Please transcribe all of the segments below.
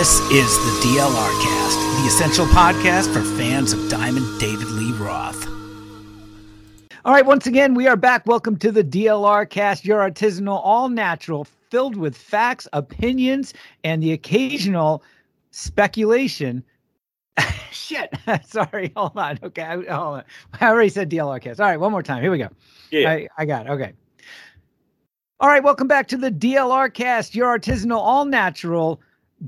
This is the DLR Cast, the essential podcast for fans of Diamond David Lee Roth. All right, once again, we are back. Welcome to the DLR Cast, your artisanal, all natural, filled with facts, opinions, and the occasional speculation. Shit. Sorry. Hold on. Okay. I, hold on. I already said DLR Cast. All right. One more time. Here we go. Yeah. I, I got it. Okay. All right. Welcome back to the DLR Cast, your artisanal, all natural,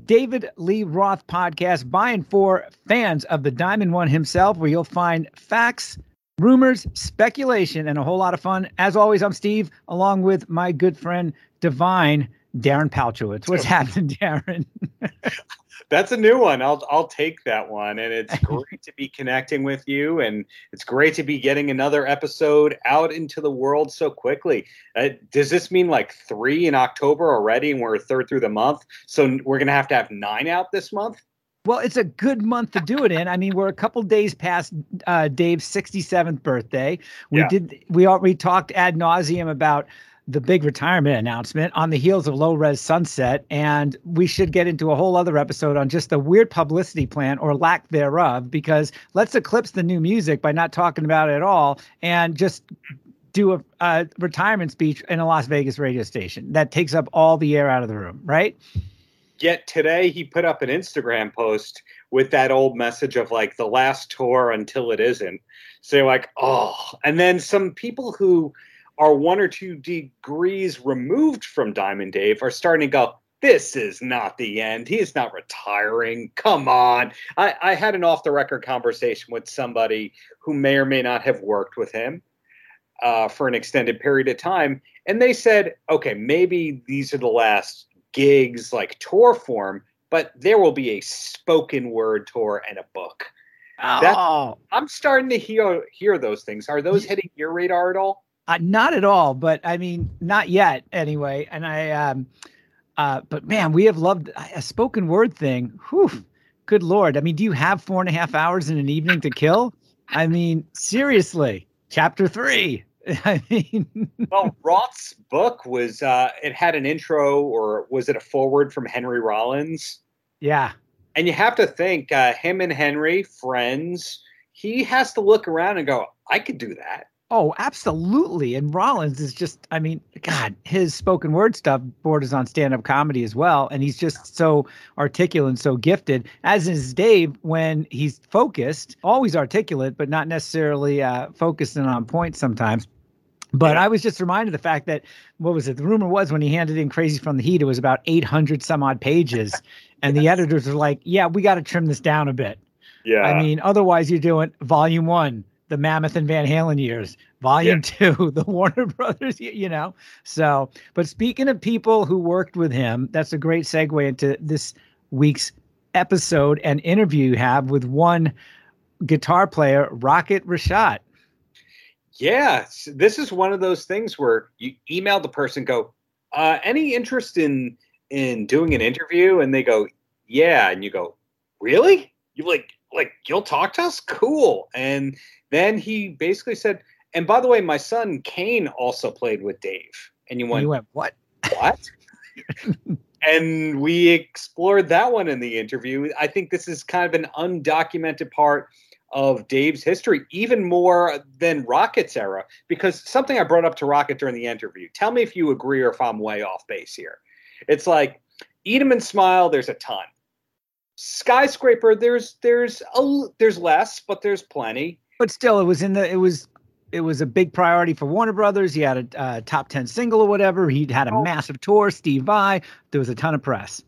David Lee Roth podcast by and for fans of the Diamond One himself, where you'll find facts, rumors, speculation, and a whole lot of fun. As always, I'm Steve, along with my good friend Divine Darren Palchowitz. What's happening, Darren? That's a new one. I'll I'll take that one. And it's great to be connecting with you and it's great to be getting another episode out into the world so quickly. Uh, does this mean like 3 in October already and we're a third through the month? So we're going to have to have 9 out this month? Well, it's a good month to do it in. I mean, we're a couple days past uh, Dave's 67th birthday. We Yeah. did we already talked ad nauseum about the big retirement announcement on the heels of Low Res Sunset, and we should get into a whole other episode on just the weird publicity plan or lack thereof. Because let's eclipse the new music by not talking about it at all, and just do a, a retirement speech in a Las Vegas radio station that takes up all the air out of the room, right? Yet today he put up an Instagram post with that old message of like the last tour until it isn't. So you're like, oh. And then some people who are one or two degrees removed from Diamond Dave are starting to go, this is not the end. He is not retiring. Come on. I, I had an off the record conversation with somebody who may or may not have worked with him uh, for an extended period of time. And they said, okay, maybe these are the last gigs, like tour form, but there will be a spoken word tour and a book. That- oh, I'm starting to hear hear those things. Are those hitting your radar at all? Uh, not at all, but I mean, not yet anyway. And I, um, uh, but man, we have loved a spoken word thing. Whew, good lord. I mean, do you have four and a half hours in an evening to kill? I mean, seriously, chapter three. I mean, Well, Roth's book was uh, it had an intro or was it a forward from Henry Rollins? yeah, And you have to think uh, him and Henry friends. He has to look around and go, I could do that. Oh, absolutely. And Rollins is just, I mean, God, his spoken word stuff borders on stand up comedy as well. And he's just so articulate and so gifted, as is Dave when he's focused, always articulate, but not necessarily uh, focused and on point sometimes. But I was just reminded of the fact that what was it? The rumor was when he handed in Crazy from the Heat, it was about 800 some odd pages. And the editors were like, yeah, we got to trim this down a bit. Yeah. I mean, otherwise you're doing volume one, the Mammoth and Van Halen years, volume two, the Warner Brothers, you know. So, but speaking of people who worked with him, that's a great segue into this week's episode and interview you have with one guitar player, Rocket Ritchotte. Yeah, this is one of those things where you email the person, go, uh, any interest in in doing an interview, and they go, yeah, and you go, really? You like like you'll talk to us? Cool. And then he basically said, and by the way, my son Kane also played with Dave, and you went, you went, what? what? and we explored that one in the interview. I think this is kind of an undocumented part of Dave's history, even more than Rocket's era, because something I brought up to Rocket during the interview. Tell me if you agree or if I'm way off base here. It's like Eat 'em and Smile, there's a ton. Skyscraper, there's there's a, there's less, but there's plenty. But still, it was in the, it was, it was a big priority for Warner Brothers. He had a uh, top 10 single or whatever. He'd had a Oh. massive tour, Steve Vai. There was a ton of press.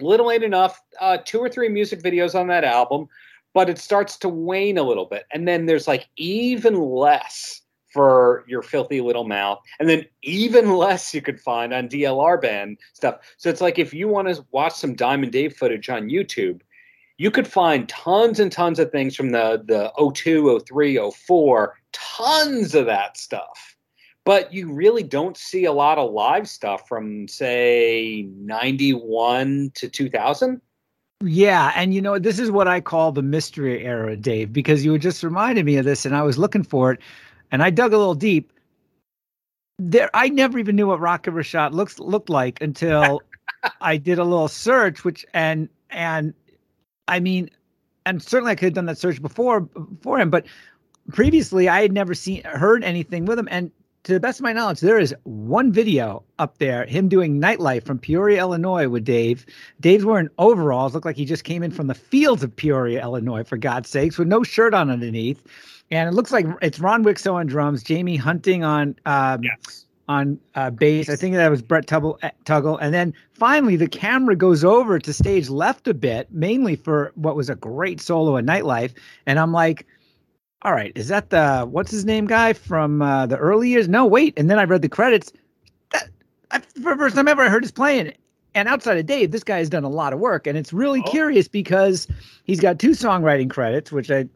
little ain't enough. Uh, two or three music videos on that album, but it starts to wane a little bit, and then there's like even less for your filthy little mouth, and then even less you could find on DLR band stuff. So it's like if you want to watch some Diamond Dave footage on YouTube, you could find tons and tons of things from the the 02, 03, 04, tons of that stuff. But you really don't see a lot of live stuff from say 91 to 2000. Yeah, and you know, this is what I call the mystery era, Dave, because you were just reminded me of this, and I was looking for it, and I dug a little deep. There, I never even knew what Rocket Ritchotte looks looked like until I did a little search, which and and I mean, and certainly I could have done that search before for him, but previously I had never seen heard anything with him. And to the best of my knowledge, there is one video up there, him doing nightlife from Peoria, Illinois with Dave. Dave's wearing overalls, looked like he just came in from the fields of Peoria, Illinois, for God's sakes, with no shirt on underneath. And it looks like it's Ron Wikso on drums, Jamie Hunting on um, Yes. On uh, bass. I think that was Brett Tuggle, uh, Tuggle. And then finally, the camera goes over to stage left a bit, mainly for what was a great solo in Nightlife. And I'm like, all right, is that the what's his name guy from uh, the early years? No, wait. And then I read the credits. That I, for the first time ever, I heard his playing. And outside of Dave, this guy has done a lot of work, and it's really Oh. curious because he's got two songwriting credits, which I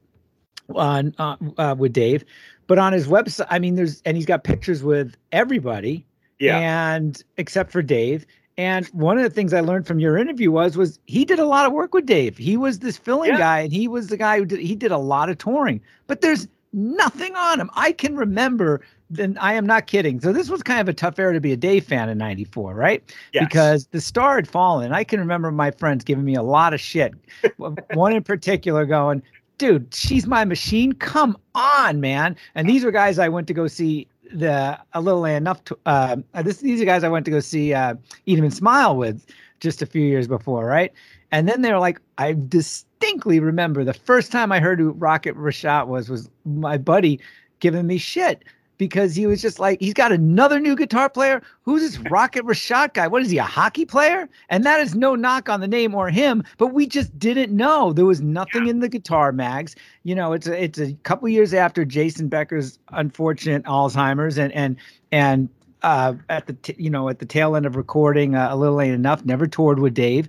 on uh, uh, with Dave, but on his website, I mean, there's and he's got pictures with everybody, Yeah. and except for Dave. And one of the things I learned from your interview was was he did a lot of work with Dave. He was this filling Yeah. guy, and he was the guy who did he did a lot of touring. But there's nothing on him. I can remember. Then I am not kidding. So this was kind of a tough era to be a Dave fan in '94, right? Yes. Because the star had fallen. I can remember my friends giving me a lot of shit. One in particular going, dude, she's my machine. Come on, man. And these were guys I went to go see the a little enough to uh, this these are guys I went to go see uh Eat 'em and Smile with just a few years before, right? And then they're like, I distinctly remember the first time I heard who Rocket Ritchotte was was my buddy giving me shit because he was just like, he's got another new guitar player. Who's this Rocket Ritchotte guy? What is he, a hockey player? And that is no knock on the name or him, but we just didn't know. There was nothing in the guitar mags. You know, it's a, it's a couple years after Jason Becker's unfortunate Alzheimer's and and and uh, at the t- you know at the tail end of recording uh, a little ain't enough, never toured with Dave.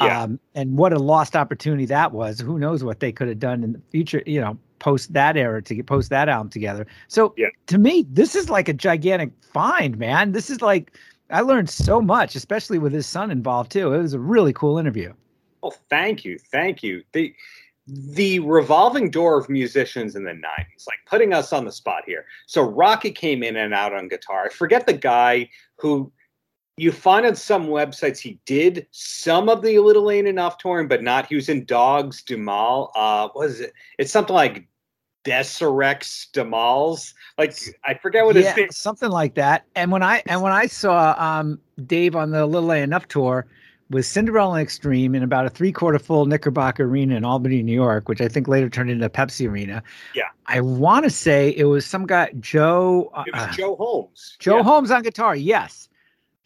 Yeah. Um, and what a lost opportunity that was. Who knows what they could have done in the future, you know, post that era to get post that album together. So Yeah. to me, this is like a gigantic find, man. This is like I learned so much, especially with his son involved too. It was a really cool interview. Oh, thank you, thank you. The the revolving door of musicians in the '90s, like putting us on the spot here. So Rocky came in and out on guitar. I forget the guy who you find on some websites he did some of the Little Ain't Enough touring, but not. He was in Dogs D'Amour. Uh, what is it? It's something like Deserex Demals. Like I forget what yeah, name. something like that. And when I and when I saw um, Dave on the Little A Enough tour with Cinderella Extreme in about a three quarter full Knickerbocker Arena in Albany, New York, which I think later turned into a Pepsi Arena. Yeah. I want to say it was some guy Joe uh, It was Joe Holmes. Joe Yeah. Holmes on guitar. Yes.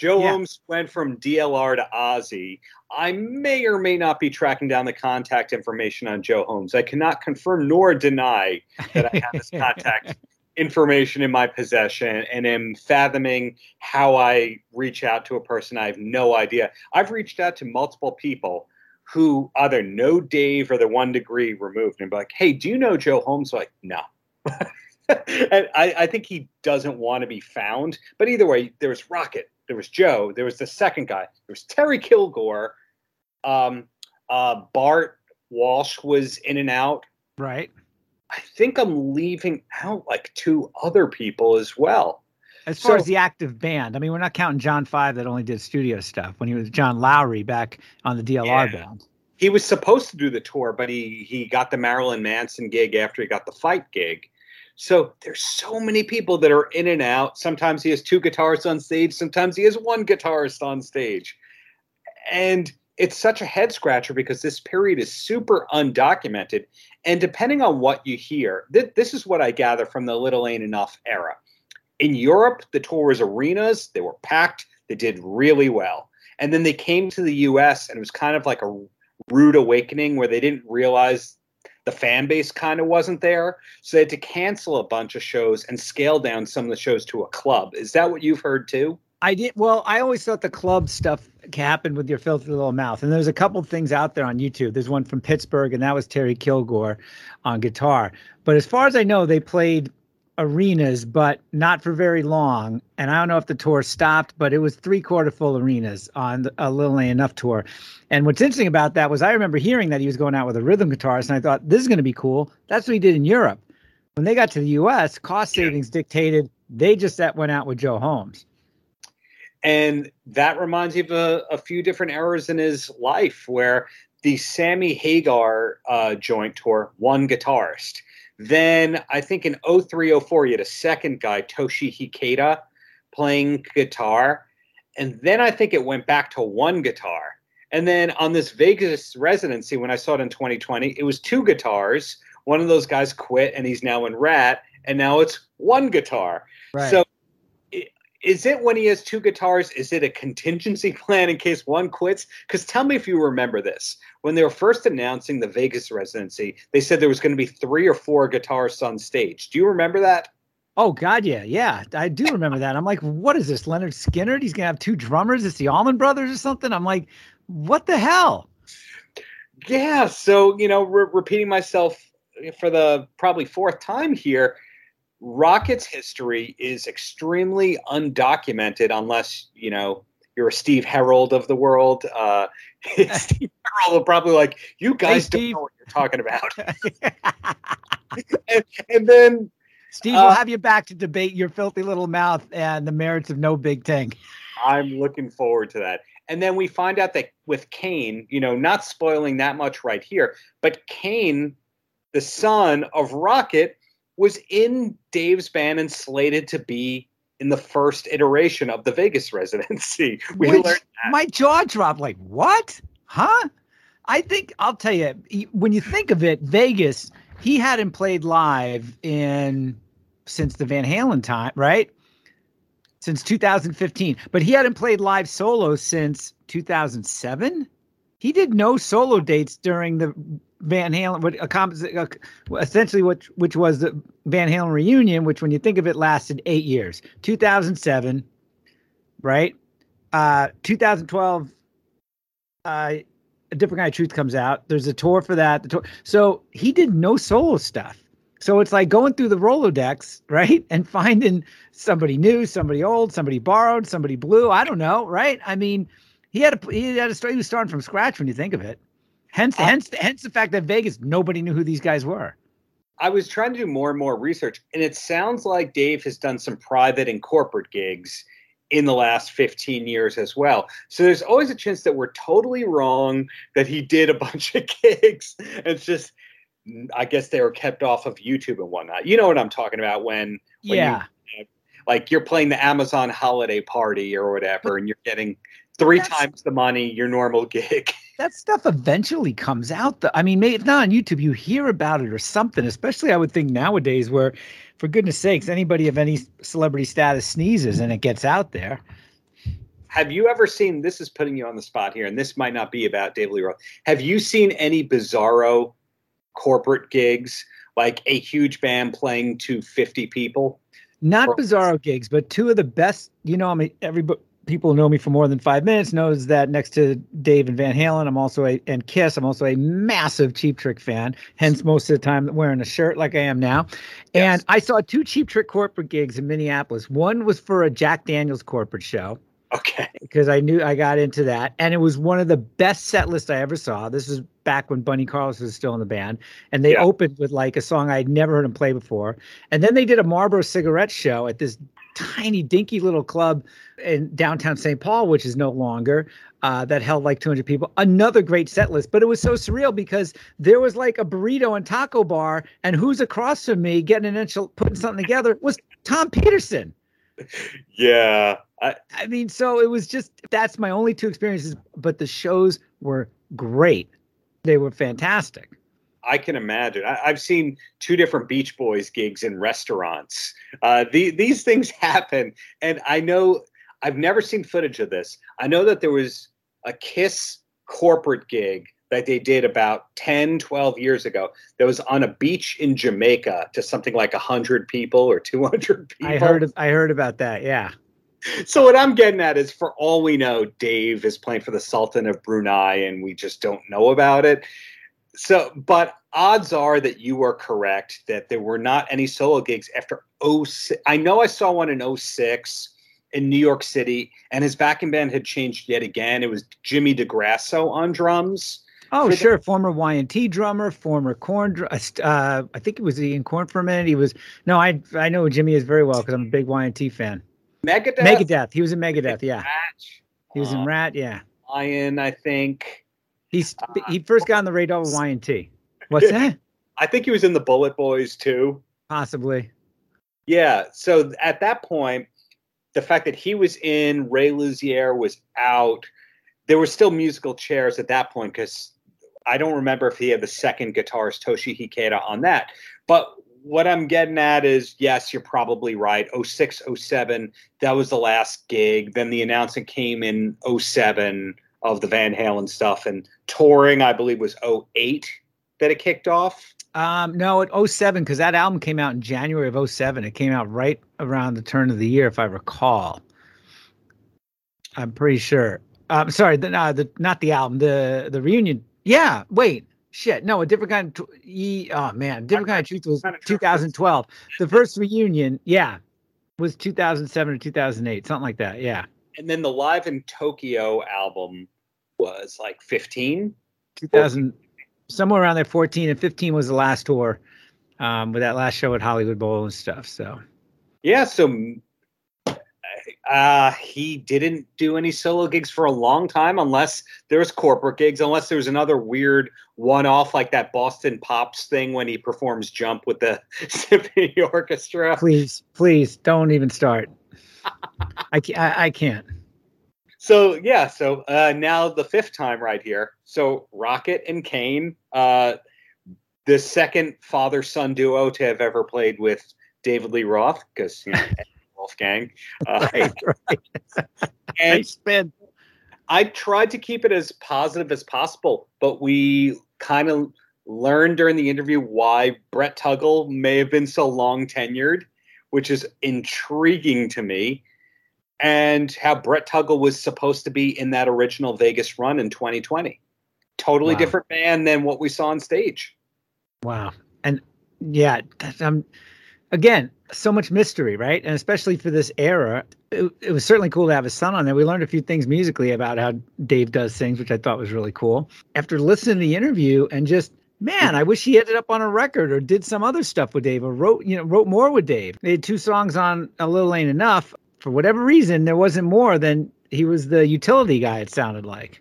Joe Yeah. Holmes went from DLR to Ozzy. I may or may not be tracking down the contact information on Joe Holmes. I cannot confirm nor deny that I have his contact information in my possession and am fathoming how I reach out to a person I have no idea. I've reached out to multiple people who either know Dave or they're one degree removed and be like, hey, do you know Joe Holmes? like, no. and I, I think he doesn't want to be found. But either way, there's Rocket, there was Joe, there was the second guy, there was Terry Kilgore, um, uh, Bart Walsh was in and out. Right. I think I'm leaving out like two other people as well. As far So- as the active band, I mean, we're not counting John Five that only did studio stuff when he was John Lowry back on the DLR Yeah. band. He was supposed to do the tour, but he he got the Marilyn Manson gig after he got the fight gig. So there's so many people that are in and out. Sometimes he has two guitarists on stage, sometimes he has one guitarist on stage. And it's such a head scratcher because this period is super undocumented. And depending on what you hear, th- this is what I gather from the Little Ain't Enough era. In Europe, the tour was arenas, they were packed, they did really well. And then they came to the US and it was kind of like a rude awakening where they didn't realize the fan base kind of wasn't there. So they had to cancel a bunch of shows and scale down some of the shows to a club. Is that what you've heard too? I did well. I always thought the club stuff happened with your filthy little mouth, and there's a couple things out there on YouTube. There's one from Pittsburgh, and that was Terry Kilgore on guitar. But as far as I know, they played arenas, but not for very long. And I don't know if the tour stopped, but it was three quarter full arenas on the, a Little Ain't Enough tour. And what's interesting about that was I remember hearing that he was going out with a rhythm guitarist, and I thought this is going to be cool. That's what he did in Europe. When they got to the U.S., cost Yeah. savings dictated they just that went out with Joe Holmes. And that reminds me of a, a few different eras in his life where the Sammy Hagar uh, joint tour, one guitarist. Then I think in 0304, you had a second guy, Toshi Hikeda, playing guitar. And then I think it went back to one guitar. And then on this Vegas residency, when I saw it in 2020, it was two guitars. One of those guys quit and he's now in Ratt, and now it's one guitar. Right. So is it when he has two guitars is it a contingency plan in case one quits because tell me if you remember this when they were first announcing the vegas residency they said there was going to be three or four guitarists on stage do you remember that Oh God, yeah, yeah, I do remember that. I'm like, what is this, Lynyrd Skynyrd? He's gonna have two drummers. It's the Allman Brothers or something. I'm like, what the hell? Yeah. So you know, re- repeating myself for the probably fourth time here. Rocket's history is extremely undocumented, unless you know you're a Steve Harold of the world. Uh, Steve Harold will probably like you guys don't know what you're talking about. and, and then Steve Uh, will have you back to debate your filthy little mouth and the merits of no big tank. I'm looking forward to that. And then we find out that with Kane, you know, not spoiling that much right here, but Kane, the son of Rocket, was in Dave's band and slated to be in the first iteration of the Vegas residency. We Which learned that. my jaw dropped. Like, what? Huh? I think I'll tell you. When you think of it, Vegas, he hadn't played live in since the Van Halen time, right? Since 2015, but he hadn't played live solo since 2007. He did no solo dates during the Van Halen, what a comp- essentially which which was the Van Halen reunion, which when you think of it lasted eight years. 2007, right? Uh, 2012, uh, a different kind of truth comes out. There's a tour for that. The tour. So he did no solo stuff. So it's like going through the Rolodex, right, and finding somebody new, somebody old, somebody borrowed, somebody blue. I don't know, right? I mean, he had a he had a story. He was starting from scratch when you think of it. Hence, Uh, hence, hence the fact that Vegas nobody knew who these guys were. I was trying to do more and more research, and it sounds like Dave has done some private and corporate gigs in the last 15 years as well. So there's always a chance that we're totally wrong, that he did a bunch of gigs. It's just, I guess they were kept off of YouTube and whatnot. You know what I'm talking about when, when you- Yeah, like, you're playing the Amazon holiday party or whatever, and you're getting three That's- times the money your normal gig. that stuff eventually comes out. The, I mean, maybe if not on YouTube, you hear about it or something. Especially, I would think nowadays, where, for goodness sakes, anybody of any celebrity status sneezes and it gets out there. Have you ever seen? This is putting you on the spot here, and this might not be about David Lee Roth. Have you seen any bizarro corporate gigs, like a huge band playing to 50 people? Not Or- bizarro gigs, but two of the best. You know, I mean, every people who know me for more than five minutes knows that next to Dave and Van Halen, I'm also a and Kiss. I'm also a massive Cheap Trick fan. Hence, most of the time wearing a shirt like I am now. And I saw two Cheap Trick corporate gigs in Minneapolis. One was for a Jack Daniels corporate show Okay. because I knew I got into that, and it was one of the best set lists I ever saw. This was back when Bunny Carlos was still in the band, and they Yeah. opened with like a song I'd never heard him play before, and then they did a Marlboro cigarette show at this tiny dinky little club in downtown St. Paul, which is no longer. Uh, that held like 200 people. Another great set list, but it was so surreal because there was like a burrito and taco bar, and who's across from me getting an inch, putting something together was Tom Petersson. Yeah. I, I mean, so it was just that's my only two experiences, but the shows were great. They were fantastic. I can imagine. I, I've seen two different Beach Boys gigs in restaurants. Uh, the, these things happen, and I know I've never seen footage of this. I know that there was a Kiss corporate gig that they did about 10, 12 years ago that was on a beach in Jamaica to something like 100 people or 200 people. I heard I heard about that. Yeah. So what I'm getting at is, for all we know, Dave is playing for the Sultan of Brunei, and we just don't know about it. So, but odds are that you are correct that there were not any solo gigs after 06. I know I saw one in 06 in New York City, and his backing band had changed yet again. It was Jimmy DeGrasso on drums. Oh, For the- sure. Former Y&T drummer, former Korn. Uh, uh, I think it was he in Korn for a minute. He was no, I I know Jimmy is very well because I'm a big Y&T fan. Megadeth. Megadeth. He was in Megadeth. Yeah. He was in Ratt. Yeah. Lion, I think. He's uh, he first got on the radar with Y&T. What's that? I think he was in the Bullet Boys too. Possibly. Yeah. So at that point, the fact that he was in, Ray Luzier was out, there were still musical chairs at that point because I don't remember if he had the second guitarist Toshi Hikeda on that. But what I'm getting at is yes, you're probably right. 06, 07, that was the last gig. Then the announcement came in 07 of the Van Halen stuff. And touring, I believe, was 08 that it kicked off. Um, no, at 07, because that album came out in January of 07. It came out right around the turn of the year, if I recall. I'm pretty sure. I'm um, sorry, the, uh, the not the album, the the reunion. Yeah, wait, shit, no, a different kind of. Tw- oh man, different kind of truth was 2012. The first reunion, yeah, was 2007 or 2008, something like that. Yeah. And then the Live in Tokyo album was like 15. 2000, somewhere around there. 14 and 15 was the last tour, um, with that last show at Hollywood Bowl and stuff. So. Yeah, so uh, he didn't do any solo gigs for a long time, unless there was corporate gigs, unless there was another weird one-off like that Boston Pops thing when he performs "Jump" with the symphony orchestra. Please, please, don't even start. I, I, I can't. So yeah, so uh, now the fifth time right here. So Rocket and Kane, uh, the second father-son duo to have ever played with David Lee Roth, because you know. Wolfgang. Uh, right, right. and spin. I tried to keep it as positive as possible, but we kind of learned during the interview why Brett Tuggle may have been so long tenured, which is intriguing to me, and how Brett Tuggle was supposed to be in that original Vegas run in 2020. Totally wow. different man than what we saw on stage. Wow. And yeah, I'm um, again, so much mystery, right? And especially for this era, it, it, was certainly cool to have his son on there. We learned a few things musically about how Dave does things, which I thought was really cool. After listening to the interview and just man, I wish he ended up on a record or did some other stuff with Dave or wrote, you know, wrote more with Dave. They had two songs on A Little Ain't Enough. For whatever reason, there wasn't more than he was the utility guy, it sounded like.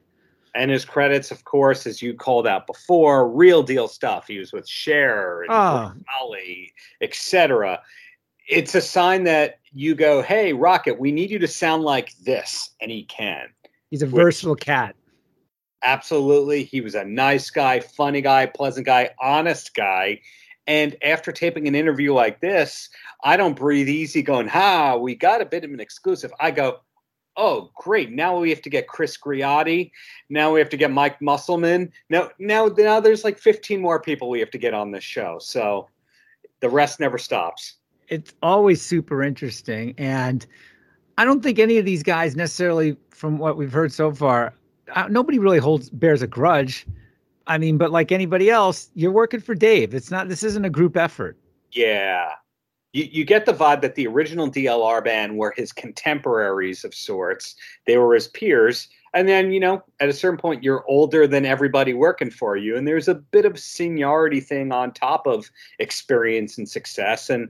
And his credits, of course, as you called out before, real deal stuff. He was with Cher and oh. Molly, etc. It's a sign that you go, "Hey, Rocket, we need you to sound like this," and he can. He's a Which, versatile cat. Absolutely, he was a nice guy, funny guy, pleasant guy, honest guy. And after taping an interview like this, I don't breathe easy going, ha, we got a bit of an exclusive. I go, oh great. Now we have to get chris griotti. Now we have to get mike musselman. Now now now there's like 15 more people we have to get on this show. So the rest never stops. It's always super interesting. And i don't think any of these guys necessarily from what we've heard so far uh, nobody really holds bears a grudge i mean but like anybody else you're working for dave it's not this isn't a group effort yeah you, you get the vibe that the original DLR band were his contemporaries of sorts. They were his peers. And then, you know, at a certain point, you're older than everybody working for you. And there's a bit of seniority thing on top of experience and success. And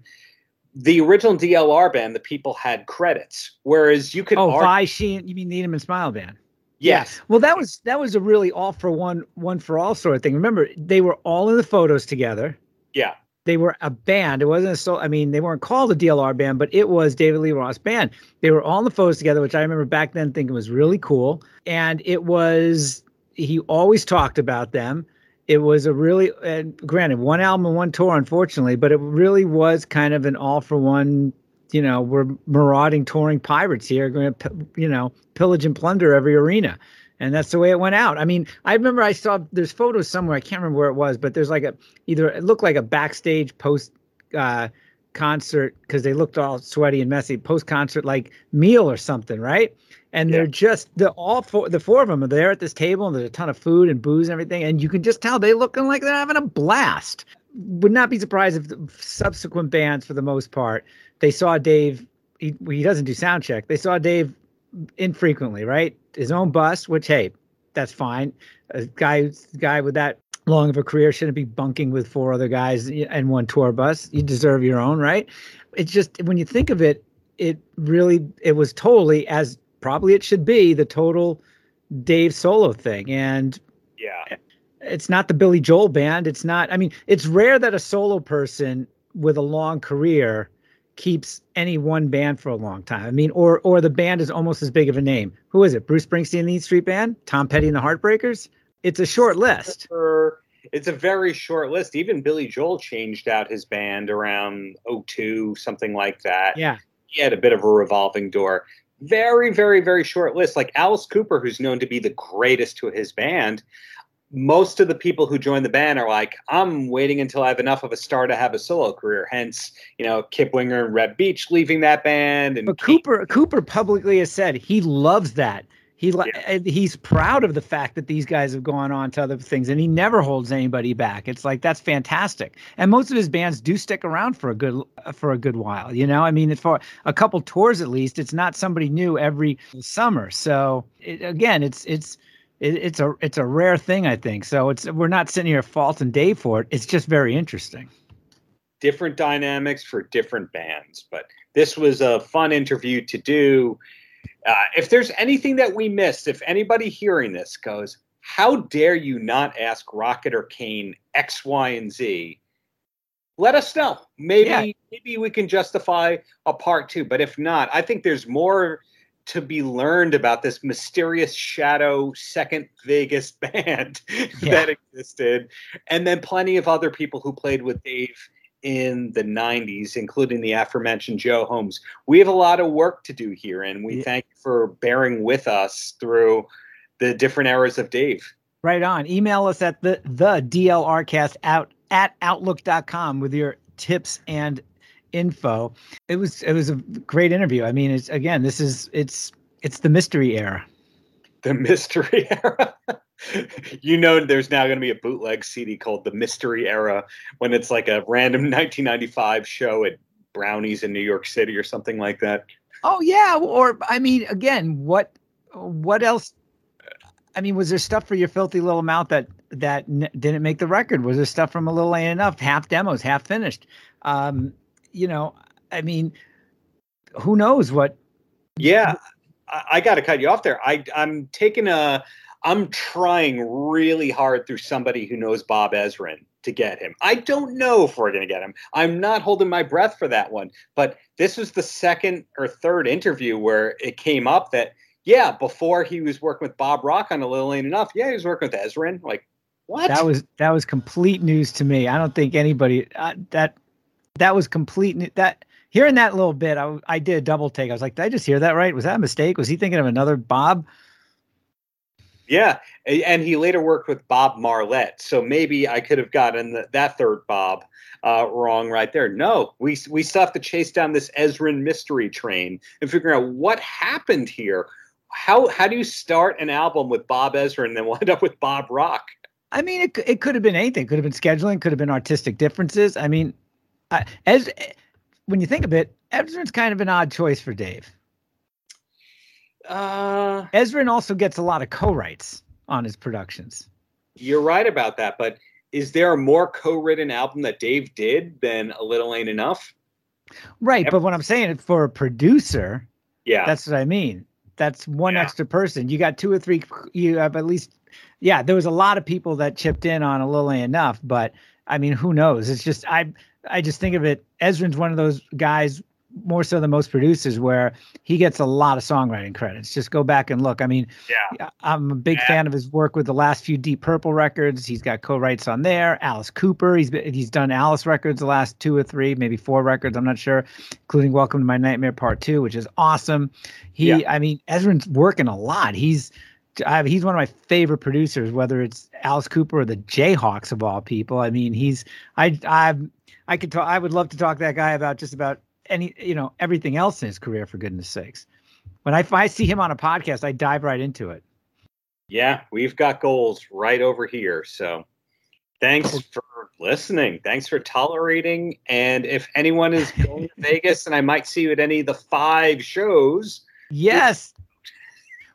the original DLR band, the people had credits, whereas you could. Oh, argue- Vai Sheehan, you mean Needham and Smile band? Yes. Yeah. Well, that was that was a really all for one, one for all sort of thing. Remember, they were all in the photos together. Yeah they were a band. It wasn't a so. I mean, they weren't called a DLR band, but it was David Lee Roth's band. They were all in the photos together, which I remember back then thinking was really cool. And it was he always talked about them. It was a really, and granted, one album and one tour, unfortunately, but it really was kind of an all for one. You know, we're marauding touring pirates here, going to, you know, pillage and plunder every arena and that's the way it went out. I mean, I remember I saw there's photos somewhere. I can't remember where it was, but there's like a either it looked like a backstage post uh, concert because they looked all sweaty and messy post concert like meal or something, right? And yeah. they're just the all four the four of them are there at this table and there's a ton of food and booze and everything, and you can just tell they looking like they're having a blast. Would not be surprised if the subsequent bands, for the most part, they saw Dave. He, he doesn't do sound check. They saw Dave infrequently, right? His own bus, which hey, that's fine. A guy guy with that long of a career shouldn't be bunking with four other guys and one tour bus. You deserve your own, right? It's just when you think of it, it really it was totally as probably it should be the total Dave solo thing. And yeah, it's not the Billy Joel band. It's not. I mean, it's rare that a solo person with a long career keeps any one band for a long time. I mean, or or the band is almost as big of a name. Who is it? Bruce Springsteen and the E Street Band, Tom Petty and the Heartbreakers. It's a short list. It's a very short list. Even Billy Joel changed out his band around 02, something like that. Yeah. He had a bit of a revolving door. Very, very, very short list. Like Alice Cooper, who's known to be the greatest to his band, most of the people who join the band are like, I'm waiting until I have enough of a star to have a solo career. Hence, you know, Kip Winger and Reb Beach leaving that band. And but Cooper Cooper publicly has said he loves that. He yeah. he's proud of the fact that these guys have gone on to other things, and he never holds anybody back. It's like that's fantastic. And most of his bands do stick around for a good for a good while. You know, I mean, it's for a couple tours at least, it's not somebody new every summer. So it, again, it's it's it, it's a it's a rare thing, I think. So it's we're not sitting here faulting Dave for it. It's just very interesting. Different dynamics for different bands, but this was a fun interview to do. Uh, if there's anything that we missed, if anybody hearing this goes, "How dare you not ask Rocket or Kane X, Y, and Z?" Let us know. Maybe yeah. maybe we can justify a part two. But if not, I think there's more to be learned about this mysterious shadow second Vegas band yeah. that existed, and then plenty of other people who played with Dave in the 90s, including the aforementioned Joe Holmes. We have a lot of work to do here, and we yeah. thank you for bearing with us through the different eras of Dave. Right on. Email us at the the DLRcast out at outlook.com with your tips and info. It was it was a great interview. I mean, it's again, this is it's it's the mystery era. The mystery era. you know, there's now going to be a bootleg CD called "The Mystery Era" when it's like a random 1995 show at Brownies in New York City or something like that. Oh yeah, or I mean, again, what what else? I mean, was there stuff for your filthy little mouth that that n- didn't make the record? Was there stuff from a little ain't enough, half demos, half finished? Um, you know, I mean, who knows what? Yeah, I, I got to cut you off there. I I'm taking a I'm trying really hard through somebody who knows Bob Ezrin to get him. I don't know if we're going to get him. I'm not holding my breath for that one. But this was the second or third interview where it came up that yeah, before he was working with Bob Rock on a little ain't enough. Yeah, he was working with Ezrin. Like what? That was that was complete news to me. I don't think anybody uh, that that was complete. That hearing that little bit, I, I did a double take. I was like, did I just hear that right? Was that a mistake? Was he thinking of another Bob? Yeah, and he later worked with Bob Marlette, so maybe I could have gotten the, that third Bob uh, wrong right there. No, we we still have to chase down this Ezrin mystery train and figure out what happened here. How how do you start an album with Bob Ezrin and then wind up with Bob Rock? I mean, it it could have been anything. Could have been scheduling. Could have been artistic differences. I mean, uh, as when you think of it, Ezrin's kind of an odd choice for Dave. Uh, Ezrin also gets a lot of co-writes on his productions. You're right about that, but is there a more co-written album that Dave did than A Little Ain't Enough? Right, but what I'm saying it for a producer, yeah, that's what I mean. That's one yeah. extra person. You got two or three. You have at least, yeah. There was a lot of people that chipped in on A Little Ain't Enough, but I mean, who knows? It's just I I just think of it. Ezrin's one of those guys more so than most producers where he gets a lot of songwriting credits. Just go back and look. I mean, yeah, I'm a big yeah. fan of his work with the last few Deep Purple records. He's got co-writes on there. Alice Cooper, he's been, he's done Alice records the last two or three, maybe four records. I'm not sure, including Welcome to My Nightmare Part Two, which is awesome. He, yeah. I mean, Ezrin's working a lot. He's I, he's one of my favorite producers, whether it's Alice Cooper or the Jayhawks of all people. I mean, he's I I I could talk. I would love to talk to that guy about just about any you know everything else in his career. For goodness sakes, when I, I see him on a podcast, I dive right into it. Yeah, we've got goals right over here. So thanks for listening. Thanks for tolerating. And if anyone is going to Vegas, and I might see you at any of the five shows. Yes,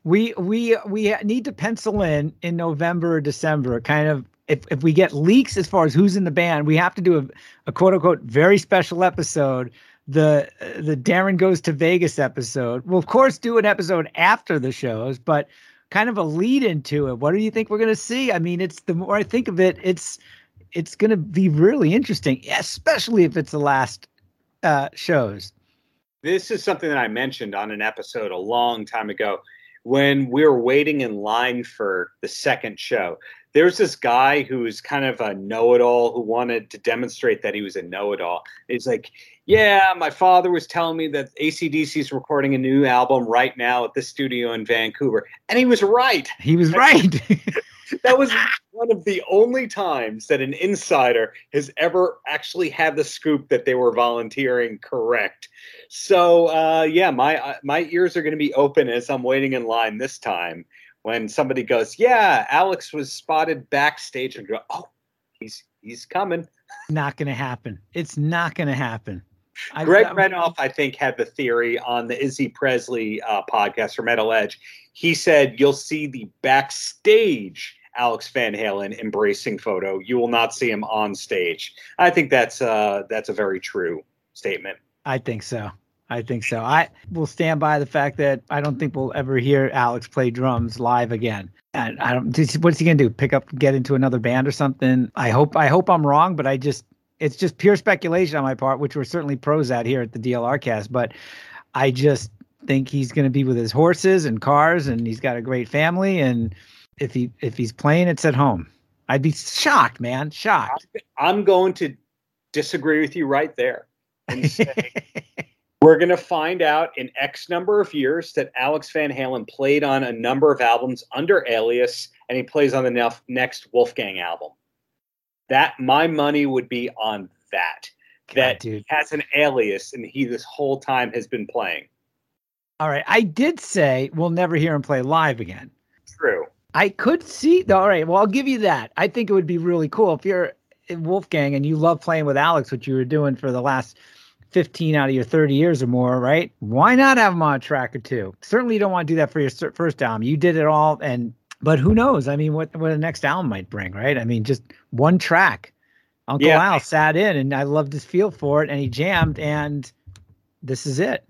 we we we need to pencil in in November or December, kind of if if we get leaks as far as who's in the band, we have to do a, a quote unquote very special episode. The the Darren goes to Vegas episode. We'll of course do an episode after the shows, but kind of a lead into it. What do you think we're going to see? I mean, it's the more I think of it, it's it's going to be really interesting, especially if it's the last uh, shows. This is something that I mentioned on an episode a long time ago when we were waiting in line for the second show. There's this guy who's kind of a know it all who wanted to demonstrate that he was a know it all. He's like, Yeah, my father was telling me that ACDC is recording a new album right now at the studio in Vancouver. And he was right. He was right. that was one of the only times that an insider has ever actually had the scoop that they were volunteering correct. So uh, yeah, my uh, my ears are going to be open as I'm waiting in line this time when somebody goes, "Yeah, Alex was spotted backstage," and go, "Oh, he's he's coming." Not going to happen. It's not going to happen. Greg Renoff, I think, had the theory on the Izzy Presley uh, podcast for Metal Edge. He said you'll see the backstage Alex Van Halen embracing photo. You will not see him on stage. I think that's uh, that's a very true statement. I think so. I think so. I will stand by the fact that I don't think we'll ever hear Alex play drums live again. And I don't. What's he gonna do? Pick up, get into another band or something? I hope. I hope I'm wrong, but I just. It's just pure speculation on my part, which we're certainly pros at here at the DLR cast. But I just think he's going to be with his horses and cars, and he's got a great family. And if he if he's playing, it's at home. I'd be shocked, man, shocked. I'm going to disagree with you right there and say we're going to find out in X number of years that Alex Van Halen played on a number of albums under alias, and he plays on the next Wolfgang album. That my money would be on that. God, that dude. has an alias, and he this whole time has been playing. All right, I did say we'll never hear him play live again. True. I could see. All right, well, I'll give you that. I think it would be really cool if you're Wolfgang and you love playing with Alex, which you were doing for the last 15 out of your 30 years or more, right? Why not have them on a track or two? Certainly, you don't want to do that for your first album. You did it all, and but who knows? I mean, what what the next album might bring, right? I mean, just one track. Uncle yeah. Al sat in, and I loved his feel for it, and he jammed, and this is it.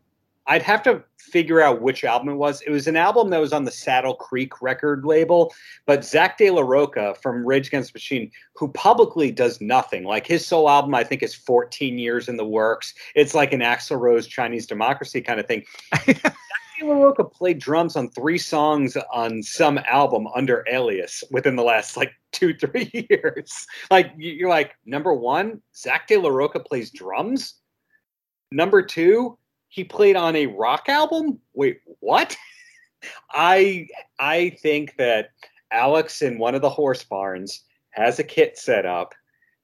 I'd have to figure out which album it was. It was an album that was on the Saddle Creek record label, but Zack de la Rocha from Rage Against the Machine, who publicly does nothing. Like his solo album, I think, is 14 years in the works. It's like an Axl Rose Chinese Democracy kind of thing. Zack de la Rocha played drums on three songs on some album under alias within the last like two, three years. Like you're like, number one, Zack de la Rocha plays drums. Number two, he played on a rock album. Wait, what? I I think that Alex in one of the horse barns has a kit set up,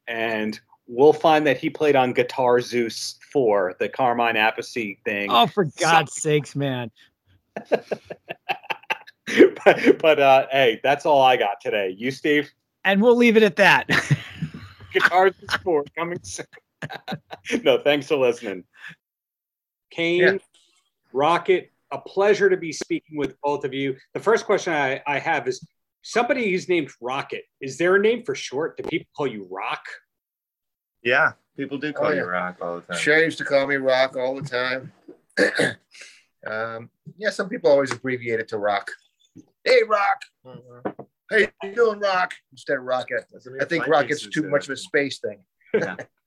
and we'll find that he played on Guitar Zeus for the Carmine Appice thing. Oh, for God's sakes, man! but but uh, hey, that's all I got today. You, Steve? And we'll leave it at that. Guitar Zeus four coming soon. no, thanks for listening. Kane, yeah. Rocket, a pleasure to be speaking with both of you. The first question I, I have is somebody who's named Rocket. Is there a name for short? Do people call you Rock? Yeah, people do call oh, yeah. you Rock all the time. Cher used to call me Rock all the time. um, yeah, some people always abbreviate it to Rock. Hey, Rock. Mm-hmm. Hey, you doing, Rock? Instead of Rocket. I think Rocket's too much of a space thing. Yeah.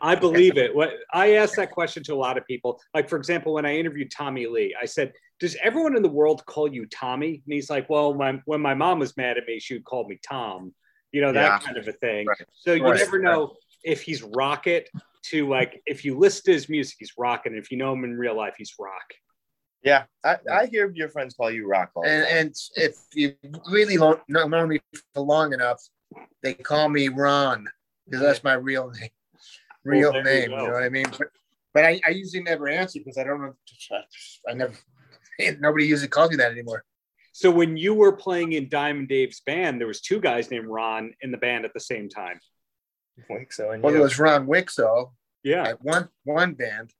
I believe it. What I asked that question to a lot of people. Like, for example, when I interviewed Tommy Lee, I said, Does everyone in the world call you Tommy? And he's like, Well, my, when my mom was mad at me, she would call me Tom, you know, that yeah. kind of a thing. Right. So you right. never know if he's Rocket to like, if you listen to his music, he's Rocket. And if you know him in real life, he's Rock. Yeah, I, I hear your friends call you Rock. All and, and if you really don't know me for long enough, they call me Ron because that's my real name real well, name. You, you, know what I mean? But but I, I usually never answer because I don't know. I never. Nobody usually calls me that anymore. So when you were playing in Diamond Dave's band, there was two guys named Ron in the band at the same time. Wikso and well, there was Ron Wikso. Yeah, at one one band.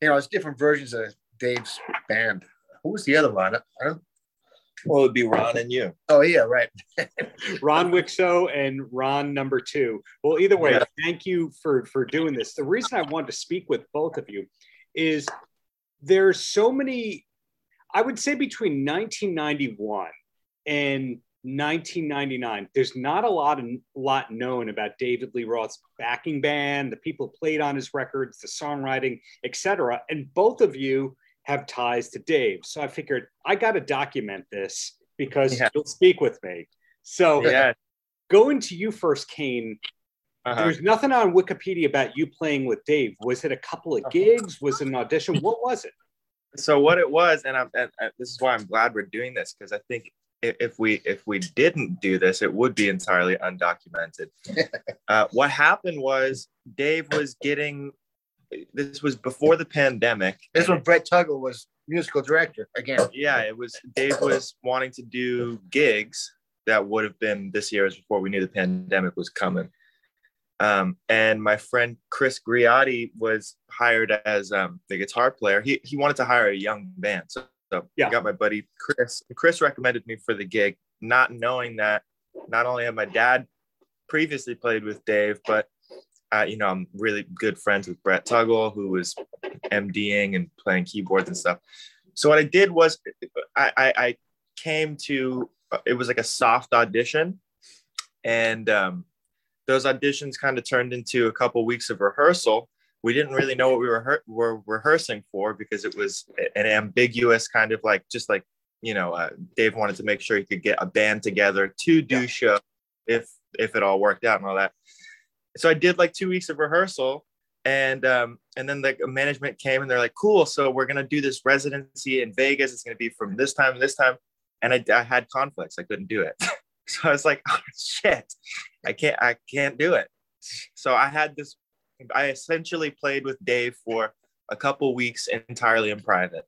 You know, it's different versions of Dave's band. Who was the other one? I don't, well, it'd be Ron and you. Oh yeah, right. Ron Wikso and Ron number two. Well, either way, yeah. thank you for for doing this. The reason I wanted to speak with both of you is there's so many. I would say between 1991 and 1999. There's not a lot of, lot known about David Lee Roth's backing band, the people played on his records, the songwriting, etc. And both of you have ties to Dave. So I figured I got to document this because yeah. you'll speak with me. So yeah. going to you first, Kane. Uh-huh. There's nothing on Wikipedia about you playing with Dave. Was it a couple of gigs? Was it an audition? What was it? So what it was, and, I'm, and, and this is why I'm glad we're doing this because I think if we if we didn't do this, it would be entirely undocumented. uh, what happened was Dave was getting. This was before the pandemic. This when Brett Tuggle was musical director again. Yeah, it was. Dave was wanting to do gigs that would have been this year, as before we knew the pandemic was coming. Um, and my friend Chris Griotti was hired as um, the guitar player. He, he wanted to hire a young band. So, so yeah. I got my buddy Chris. Chris recommended me for the gig, not knowing that not only had my dad previously played with Dave, but uh, you know, I'm really good friends with Brett Tuggle, who was MDing and playing keyboards and stuff. So what I did was I, I, I came to, it was like a soft audition. And um, those auditions kind of turned into a couple weeks of rehearsal. We didn't really know what we were, were rehearsing for because it was an ambiguous kind of like, just like, you know, uh, Dave wanted to make sure he could get a band together to do yeah. show if, if it all worked out and all that. So I did like two weeks of rehearsal and um, and then the management came and they're like, cool. So we're gonna do this residency in Vegas. It's gonna be from this time to this time. And I, I had conflicts. I couldn't do it. so I was like, oh, shit, I can't, I can't do it. So I had this, I essentially played with Dave for a couple weeks entirely in private.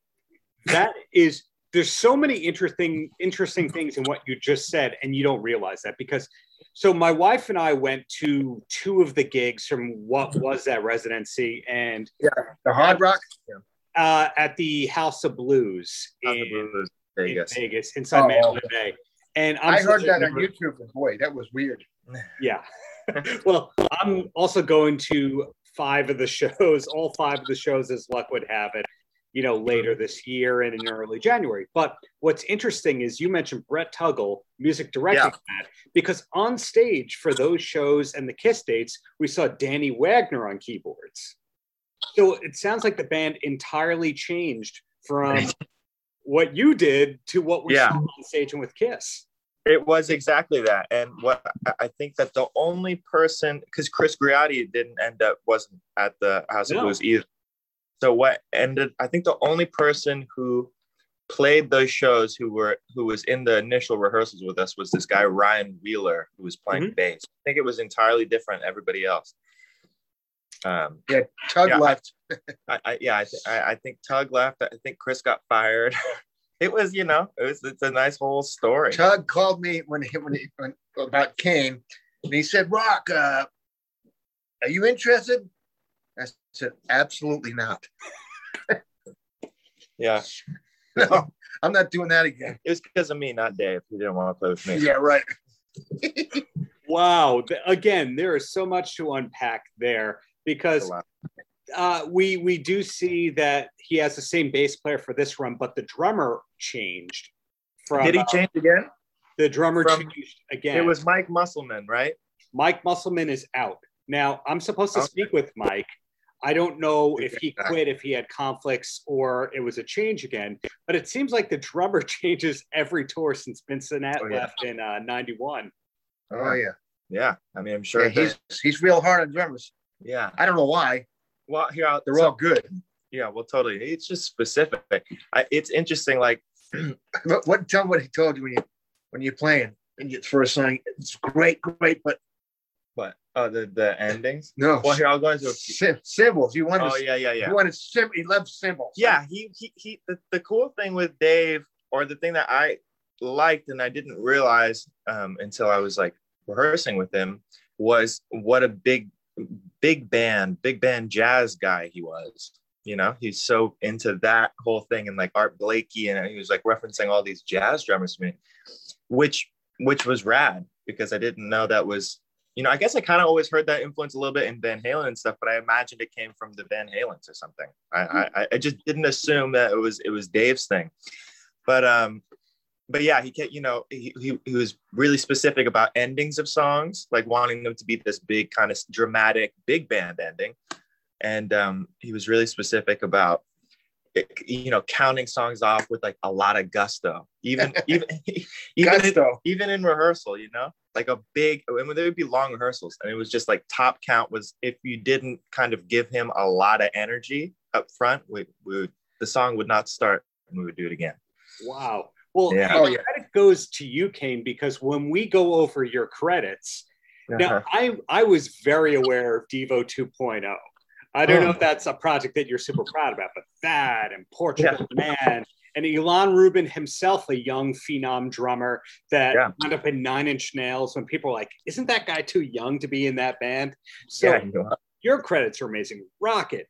That is, there's so many interesting, interesting things in what you just said, and you don't realize that because so my wife and I went to two of the gigs from what was that residency, and yeah, the Hard Rock, uh, at the House of Blues House in, of Blues, Vegas. in Vegas, inside oh, Mandalay Bay. And I'm i heard that on YouTube. Boy, that was weird. Yeah. well, I'm also going to five of the shows, all five of the shows as luck would have it, you know, later this year and in early January. But what's interesting is you mentioned Brett Tuggle, music directing yeah. that, because on stage for those shows and the Kiss dates, we saw Danny Wagner on keyboards. So it sounds like the band entirely changed from what you did to what we yeah. saw on stage and with Kiss. It was exactly that, and what I think that the only person, because Chris Griotti didn't end up wasn't at the House no. of Blues either. So what ended? I think the only person who played those shows who were who was in the initial rehearsals with us was this guy Ryan Wheeler who was playing mm-hmm. bass. I think it was entirely different everybody else. Um, yeah, Tug yeah, left. I, I, yeah, I, th- I, I, think Tug left. I think Chris got fired. it was, you know, it was. It's a nice whole story. Tug called me when he when he when, about Kane, and he said, "Rock, uh, are you interested?" I said, "Absolutely not." yeah. No, I'm not doing that again. It was because of me, not Dave. He didn't want to play with me. Yeah, right. wow. Again, there is so much to unpack there because uh, we we do see that he has the same bass player for this run, but the drummer changed. From, Did he uh, change again? The drummer from, changed again. It was Mike Musselman, right? Mike Musselman is out now. I'm supposed to okay. speak with Mike. I don't know if he quit, if he had conflicts, or it was a change again. But it seems like the drummer changes every tour since Vincent oh, yeah. left in '91. Uh, oh yeah, yeah. I mean, I'm sure yeah, he's he's real hard on drummers. Yeah, I don't know why. Well, here they're so, all good. Yeah, well, totally. It's just specific. I, it's interesting. Like, what, what? Tell me what he told you when you when you're playing and you first song. It's great, great, but what? Oh, the the endings. No. Well, here I'll go into Sim- cymbals. You wanted. Oh yeah, yeah, yeah. You wanted sim. He loved cymbals. Yeah, he he he. The, the cool thing with Dave, or the thing that I liked and I didn't realize um, until I was like rehearsing with him, was what a big big band, big band jazz guy he was. You know, he's so into that whole thing and like Art Blakey, and he was like referencing all these jazz drummers to me, which which was rad because I didn't know that was. You know, I guess I kind of always heard that influence a little bit in Van Halen and stuff, but I imagined it came from the Van Halens or something. I, I, I just didn't assume that it was it was Dave's thing. But um, but yeah, he kept, you know, he, he, he was really specific about endings of songs, like wanting them to be this big kind of dramatic big band ending. And um, he was really specific about, you know, counting songs off with like a lot of gusto, even even even in, even in rehearsal, you know, like a big. I mean, there would be long rehearsals, and it was just like top count was if you didn't kind of give him a lot of energy up front, we, we would, the song would not start, and we would do it again. Wow. Well, Yeah. oh, yeah. credit goes to you, Kane, because when we go over your credits, now Uh-huh. I I was very aware of Devo 2.0. I don't know if that's a project that you're super proud about, but that and Portugal Man and Ilan Rubin himself, a young phenom drummer that Yeah. wound up in Nine Inch Nails. When people are like, "Isn't that guy too young to be in that band?" So yeah, you your credits are amazing. Rocket.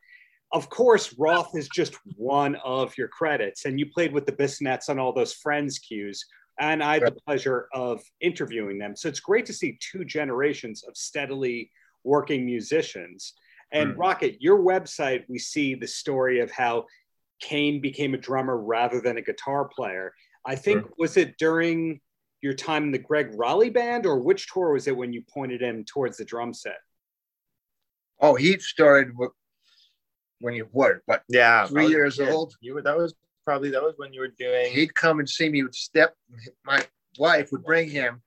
Of course, Roth is just one of your credits, and you played with the Bissonettes on all those Friends cues. And I had the pleasure of interviewing them. So it's great to see two generations of steadily working musicians. And Mm. Rocket, your website, we see the story of how Kane became a drummer rather than a guitar player. I think, was it during your time in the Gregg Rolie band, or which tour was it when you pointed him towards the drum set? Oh, he started wh- when you were, but yeah, Three I was a years kid. old. You were that was probably that was when you were doing. he'd come and see me with Step. My wife would bring him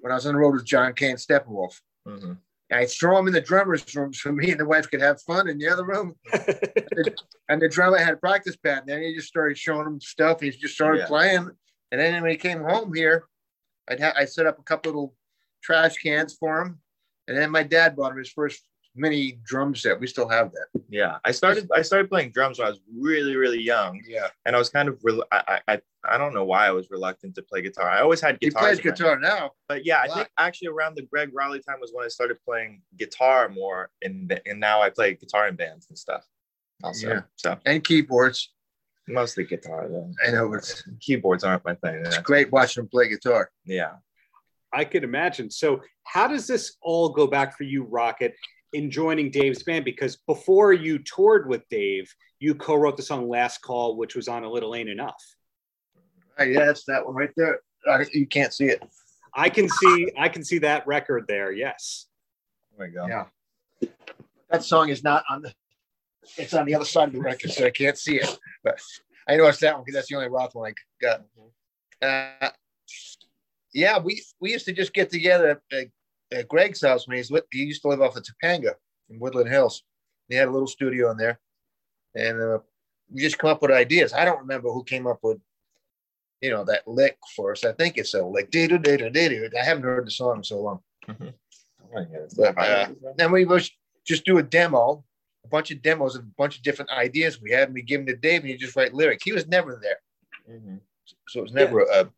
when I was on the road with John Kay Steppenwolf. Mhm. I'd throw him in the drummer's room so me and the wife could have fun in the other room. And the drummer had a practice pad. And then he just started showing him stuff. He just started Yeah. playing. And then when he came home here, I'd ha- I set up a couple little trash cans for him. And then my dad bought him his first mini drum set. We still have that. Yeah, I started. I started playing drums when I was really, really young, Yeah. and I was kind of. I, I, I don't know why I was reluctant to play guitar. I always had guitar. He guitars. plays guitar now. But yeah, I think actually around the Gregg Rolie time was when I started playing guitar more, and and now I play guitar in bands and stuff. Also, Yeah. so And keyboards. mostly guitar though. I know it's, Keyboards aren't my thing. it's great watching him play guitar. Yeah. I could imagine. So, how does this all go back for you, Rocket, in joining Dave's band? Because before you toured with Dave, you co-wrote the song "Last Call," which was on "A Little Ain't Enough." Hey, yeah, that's that one right there. You can't see it. I can see, I can see that record there. Yes. There we go. Yeah. That song is not on the. It's on the other side of the record, so I can't see it. But I know it's that one because that's the only Roth one I got. Uh, yeah, we we used to just get together at, at Greg's house when he's with. He used to live off of Topanga in Woodland Hills. He had a little studio in there, and uh, we just come up with ideas. I don't remember who came up with, you know, that lick for us. I think it's a lick. I haven't heard the song in so long. But, uh, then we was just do a demo, a bunch of demos of a bunch of different ideas we had, and we give them to Dave, and he just write lyrics. He was never there, Mhm. so it was never a.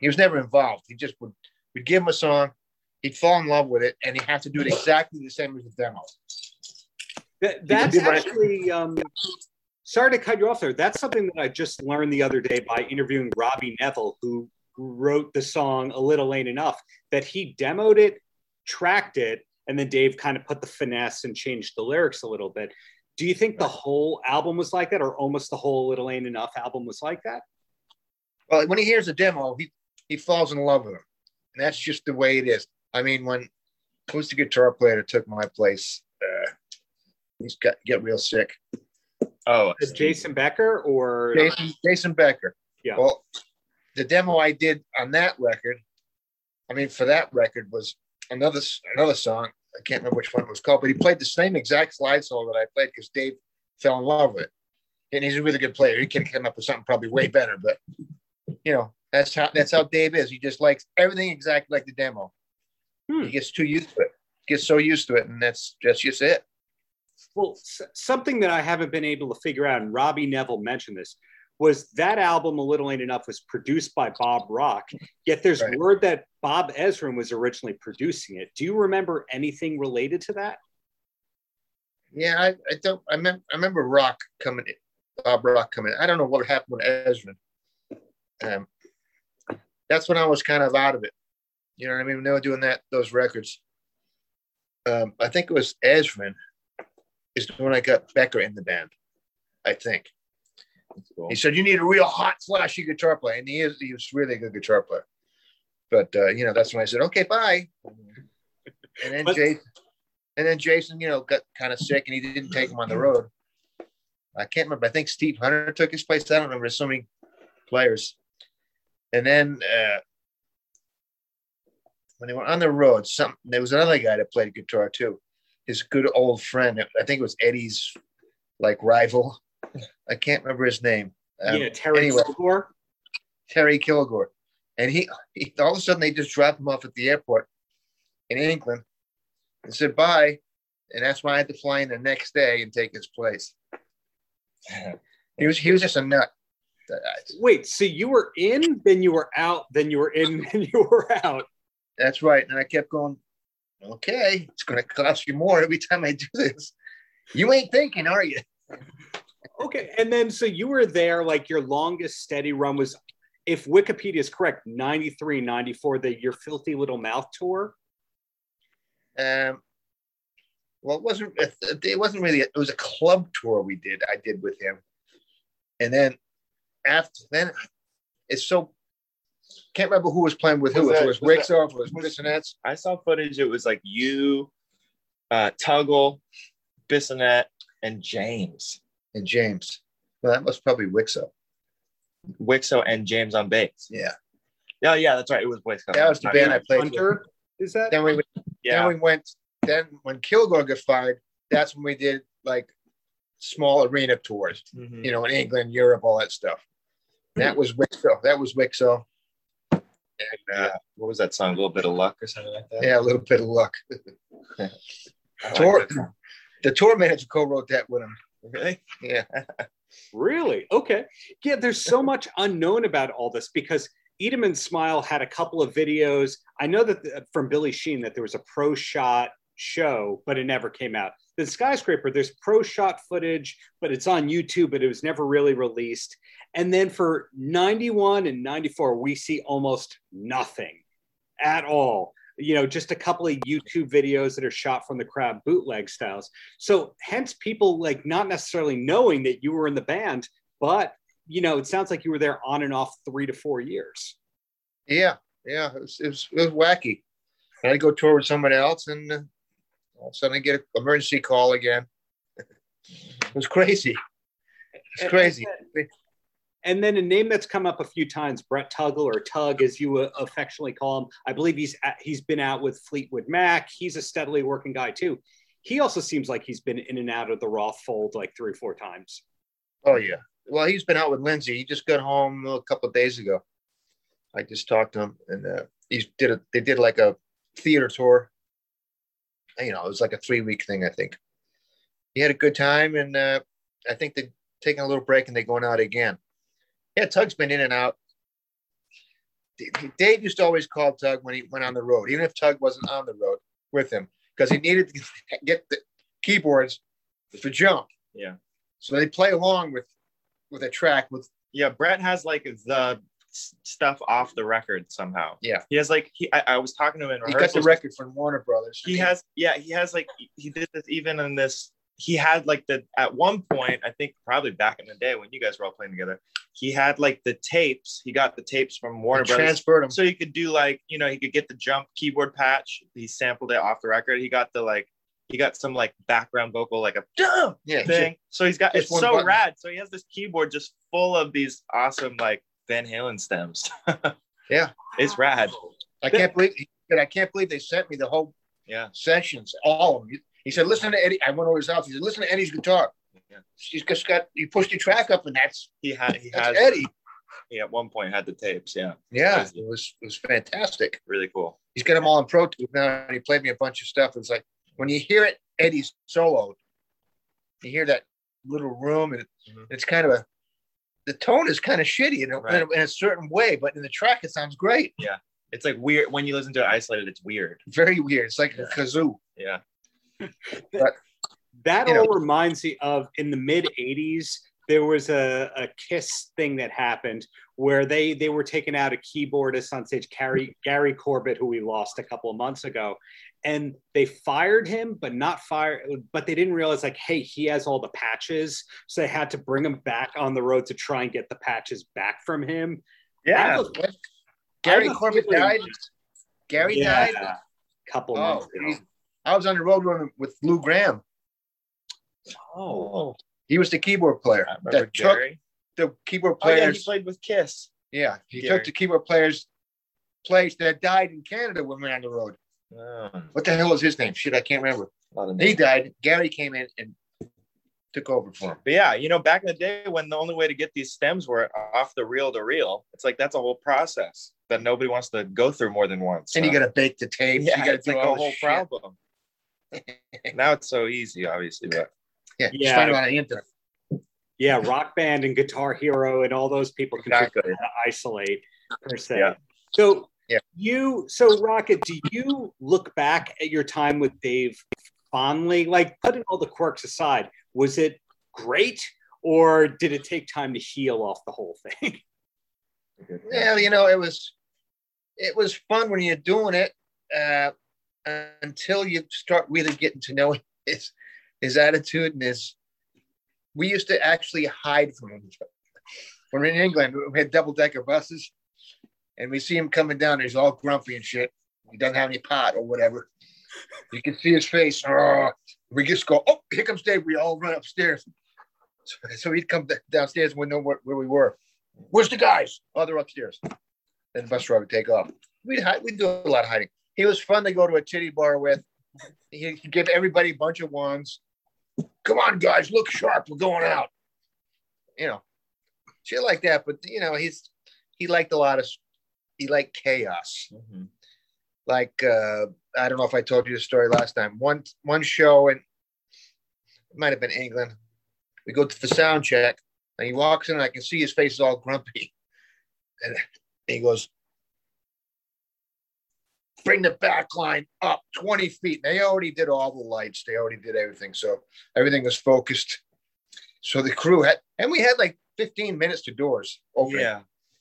He was never involved. He just would we'd give him a song, he'd fall in love with it, and he'd have to do it exactly the same as the demo. That, that's actually. Um, sorry to cut you off there. That's something that I just learned the other day by interviewing Robbie Nevil, who wrote the song "A Little Ain't Enough." That he demoed it, tracked it, and then Dave kind of put the finesse and changed the lyrics a little bit. Do you think the whole album was like that, or almost the whole "Little Ain't Enough" album was like that? Well, when he hears a demo, he he falls in love with him, and that's just the way it is. I mean, when who's the guitar player that took my place? Uh, he's got get real sick. Oh, Is Jason Becker or Jason, Jason Becker. Yeah. Well, the demo I did on that record, I mean, for that record was another another song. I can't remember which one it was called, but he played the same exact slide solo that I played because Dave fell in love with it. And he's a really good player. He could have come up with something probably way better, but you know, that's how that's how Dave is. He just likes everything exactly like the demo. Hmm. He gets too used to it. Gets so used to it, and that's that's just it. Well, something that I haven't been able to figure out, and Robbie Nevil mentioned this, was that album, A Little Ain't Enough, was produced by Bob Rock. Yet there's Right. word that Bob Ezrin was originally producing it. Do you remember anything related to that? Yeah, I, I don't. I, mem- I remember Rock coming, in, Bob Rock coming. in. I don't know what happened with Ezrin. Um, that's when I was kind of out of it. You know what I mean? When they were doing that, those records. Um, I think it was Ezrin is when I got Becker in the band. I think Cool. He said, "You need a real hot, flashy guitar player," and he is. He was really a good guitar player. But uh, you know, that's when I said, "Okay, bye." And then Jason, and then Jason, you know, got kind of sick, and he didn't take him on the road. I can't remember. I think Steve Hunter took his place. I don't remember. There's so many players. And then uh, when they were on the road, some there was another guy that played guitar too. His good old friend. I think it was Eddie's like rival. I can't remember his name. Um, yeah, Terry anyway. Kilgore. Terry Kilgore. And he, he all of a sudden they just dropped him off at the airport in England and said bye. And that's why I had to fly in the next day and take his place. He was he was just a nut. Wait, so you were in, then you were out, then you were in, then you were out. That's right. And I kept going, okay, it's gonna cost you more every time I do this. You ain't thinking, are you? Okay, and then so you were there, like your longest steady run was, if Wikipedia is correct, 93, 94, the Your Filthy Little Mouth tour. Um well it wasn't it wasn't really it was a club tour we did I did with him. And then after then it's so can't remember who was playing with who. Was if that- it was was Wixoff, if it was Bissonettes. I saw footage. It was like you, uh, Tuggle, Bissonette, and James. and James. Well, that was probably Wikso. Wikso and James on bass. Yeah. Yeah, yeah, that's right. It was Wikso. That was the band I played with. Hunter, is that? Then we Yeah. then we went then when Kilgore got fired, that's when we did like small arena tours, Mhm. you know, in England, Europe, all that stuff. That was Wikso. That was Wikso. And uh, Yeah. What was that song? A little bit of luck or something like that. yeah, a little bit of luck. I like Tour, the tour manager co-wrote that with him. Really? Yeah. Really? Okay. Yeah, there's so much unknown about all this because Eat 'Em and Smile had a couple of videos. I know that the, from Billy Sheehan that there was a pro shot show, but it never came out. The skyscraper, there's pro shot footage, but it's on YouTube, but it was never really released. And then for 91 and 94, we see almost nothing at all. You know, just a couple of YouTube videos that are shot from the crowd bootleg styles. So hence people like not necessarily knowing that you were in the band, but you know, it sounds like you were there on and off three to four years. Yeah. Yeah. It was, it was, it was wacky. And I'd go tour with someone else and uh, all of a sudden I get an emergency call again. it was crazy. It's crazy. And then a name that's come up a few times, Brett Tuggle or Tug, as you uh, affectionately call him. I believe he's at, he's been out with Fleetwood Mac. He's a steadily working guy too. He also seems like he's been in and out of the Roth fold like three or four times. Oh yeah. Well, he's been out with Lindsey. He just got home a couple of days ago. I just talked to him, and uh, he did a. They did like a theater tour. You know, it was like a three week thing. I think he had a good time, and uh, I think they're taking a little break and they're going out again. Yeah, Tug's been in and out. Dave used to always call Tug when he went on the road, even if Tug wasn't on the road with him, because he needed to get the keyboards for jump. Yeah. So they play along with with a track with Yeah, Brett has like the s- stuff off the record somehow. Yeah. He has like he I, I was talking to him in rehearsal. he got the rehearsals. record from Warner Brothers. he has yeah, he has like he did this even in this he had like the at one point, I think probably back in the day when you guys were all playing together, he had like the tapes. He got the tapes from Warner He Brothers. transferred them. So he could do like, you know, he could get the jump keyboard patch. He sampled it off the record. He got the like he got some like background vocal, like a Yeah, thing. So he's got just it's so button. rad. So he has this keyboard just full of these awesome like Van Halen stems. Yeah. It's rad. I can't believe he said, I can't believe they sent me the whole Yeah. sessions, all of them. He said, listen to Eddie. I went over his house. He said, listen to Eddie's guitar. Yeah. He's just got you pushed your track up, and that's He had he that's has Eddie. he at one point had the tapes. Yeah. Yeah, Crazy. it was it was fantastic. Really cool. He's got them all in Pro Tools now, and he played me a bunch of stuff. It's like when you hear it, Eddie's solo, you hear that little room, and it, Mhm. it's kind of a the tone is kind of shitty in a, Right. in, a, in a certain way, but in the track it sounds great. Yeah, it's like weird when you listen to it isolated, it's weird. Very weird. It's like Yeah. a kazoo. Yeah. That all know. reminds me of in the mid 80s, there was a, a kiss thing that happened where they they were taking out a keyboardist on stage, Gary Gary Corbett, who we lost a couple of months ago, and they fired him, but not fire, but they didn't realize like, hey, he has all the patches, so they had to bring him back on the road to try and get the patches back from him. Yeah, was- Gary I Corbett died. Gary Yeah, died. a couple Oh, months ago. I was on the road with, with Lou Gramm. Oh, He was the keyboard player I remember that took the keyboard Oh yeah, he players. played with Kiss. yeah, he Gary. took the keyboard players' place that died in Canada when we were on the road. Oh, What the hell was his name? Shit, I can't remember. a lot of He died. Gary came in and took over for him. But yeah, you know, back in the day when the only way to get these stems were off the reel to reel, it's like that's a whole process that nobody wants to go through more than once. And you got to bake the tape. yeah, you got to it's do like all a whole shit. problem. now it's so easy, obviously, but Yeah, Yeah. just find it on the internet. yeah, Rock Band and Guitar Hero and all those people can Exactly. figure out how to isolate per se. Yeah. So Yeah. you, so Rocket, do you look back at your time with Dave fondly? Like putting all the quirks aside, was it great, or did it take time to heal off the whole thing? Well, you know, it was it was fun when you're doing it uh, until you start really getting to know his his attitude and his. We used to actually hide from him. When we we're in England, we had double decker buses, and we see him coming down. He's all grumpy and shit. He doesn't have any pot or whatever. You can see his face. Oh, we just go, oh, here comes Dave. We all run upstairs. So, so he'd come downstairs and we know where, where we were. Where's the guys? Oh, they're upstairs. Then the bus driver would take off. We'd hide, we'd do a lot of hiding. He was fun to go to a titty bar with. He he'd give everybody a bunch of wands. Come on, guys, look sharp. We're going out. You know, shit like that. But you know, he's he liked a lot of he liked chaos. Mhm. Like uh, I don't know if I told you the story last time. One one show and it might have been England. We go to the sound check, and he walks in, and I can see his face is all grumpy. And he goes, Bring the back line up 20 feet. They already did all the lights, they already did everything. So everything was focused. So the crew had, and we had like 15 minutes to doors open. Yeah.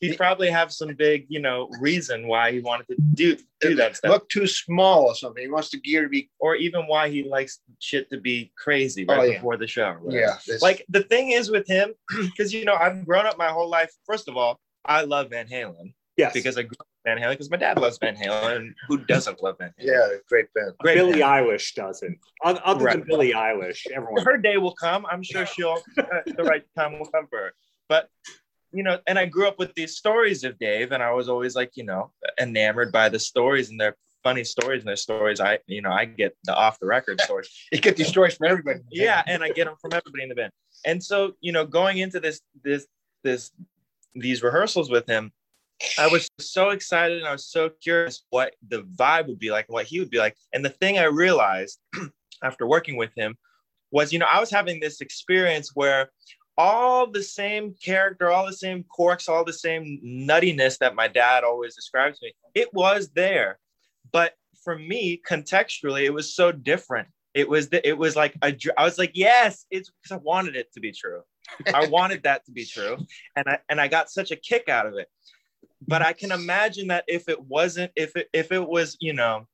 He'd probably have some big, you know, reason why he wanted to do do that stuff. Look too small or something. He wants the gear to be, or even why he likes shit to be crazy right Oh, yeah. before the show. or whatever. yeah. it's- Like the thing is with him, because you know, I've grown up my whole life. First of all, I love Van Halen Yes, because I grew up Van Halen because my dad loves Van Halen. And who doesn't love Van Halen? yeah, great band. Great Billie band. Eilish doesn't. Oth- Other than Right. Billie Eilish, everyone. her day will come. I'm sure she'll uh, the right time will come for her. But you know, and I grew up with these stories of Dave, and I was always like, you know, enamored by the stories and their funny stories and their stories. I, you know, I get the off the record stories. You get these stories from everybody. yeah, and I get them from everybody in the band. And so, you know, going into this this this these rehearsals with him, I was so excited and I was so curious what the vibe would be like, what he would be like. And the thing I realized after working with him was, you know, I was having this experience where all the same character, all the same quirks, all the same nuttiness that my dad always described to me, it was there. But for me, contextually, it was so different. It was the, it was like a, I was like, yes, it's because I wanted it to be true. I wanted that to be true, and I and I got such a kick out of it. But I can imagine that if it wasn't, if it if it was, you know,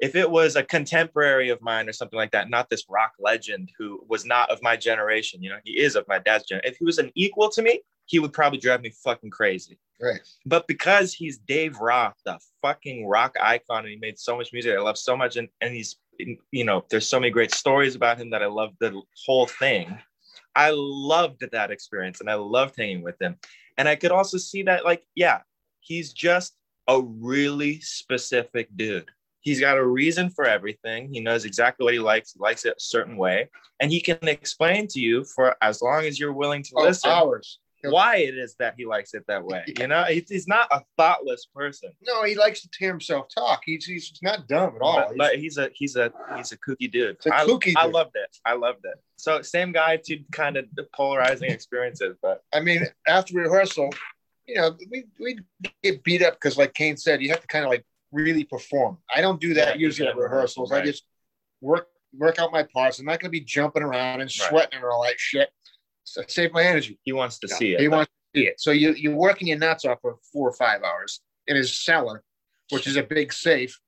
if it was a contemporary of mine or something like that, not this rock legend who was not of my generation, you know, he is of my dad's generation. If he was an equal to me, he would probably drive me fucking crazy. Right. But because he's Dave Roth, the fucking rock icon, and he made so much music I love so much, and, and he's, you know, there's so many great stories about him that I love the whole thing. I loved that experience and I loved hanging with him. And I could also see that, like, yeah, he's just a really specific dude. He's got a reason for everything. He knows exactly what he likes. He likes it a certain way. And he can explain to you for as long as you're willing to Oh, listen hours. why it is that he likes it that way. You know, he's, he's not a thoughtless person, No, he likes to hear himself talk. He's, he's not dumb at all. but, but he's a he's a he's a kooky dude. He's a I, kooky I dude. loved it. I loved it. So same guy, two kind of polarizing experiences, but I mean, after rehearsal, you know, we we get beat up because, like Kane said, you have to kind of like really perform. I don't do that Yeah, usually at rehearsals. I just work work out my parts. I'm not going to be jumping around and Right. sweating and all that shit. So save my energy. He wants to see it. He wants to see it. So you you're working your nuts off for four or five hours in his cellar, which is a big safe.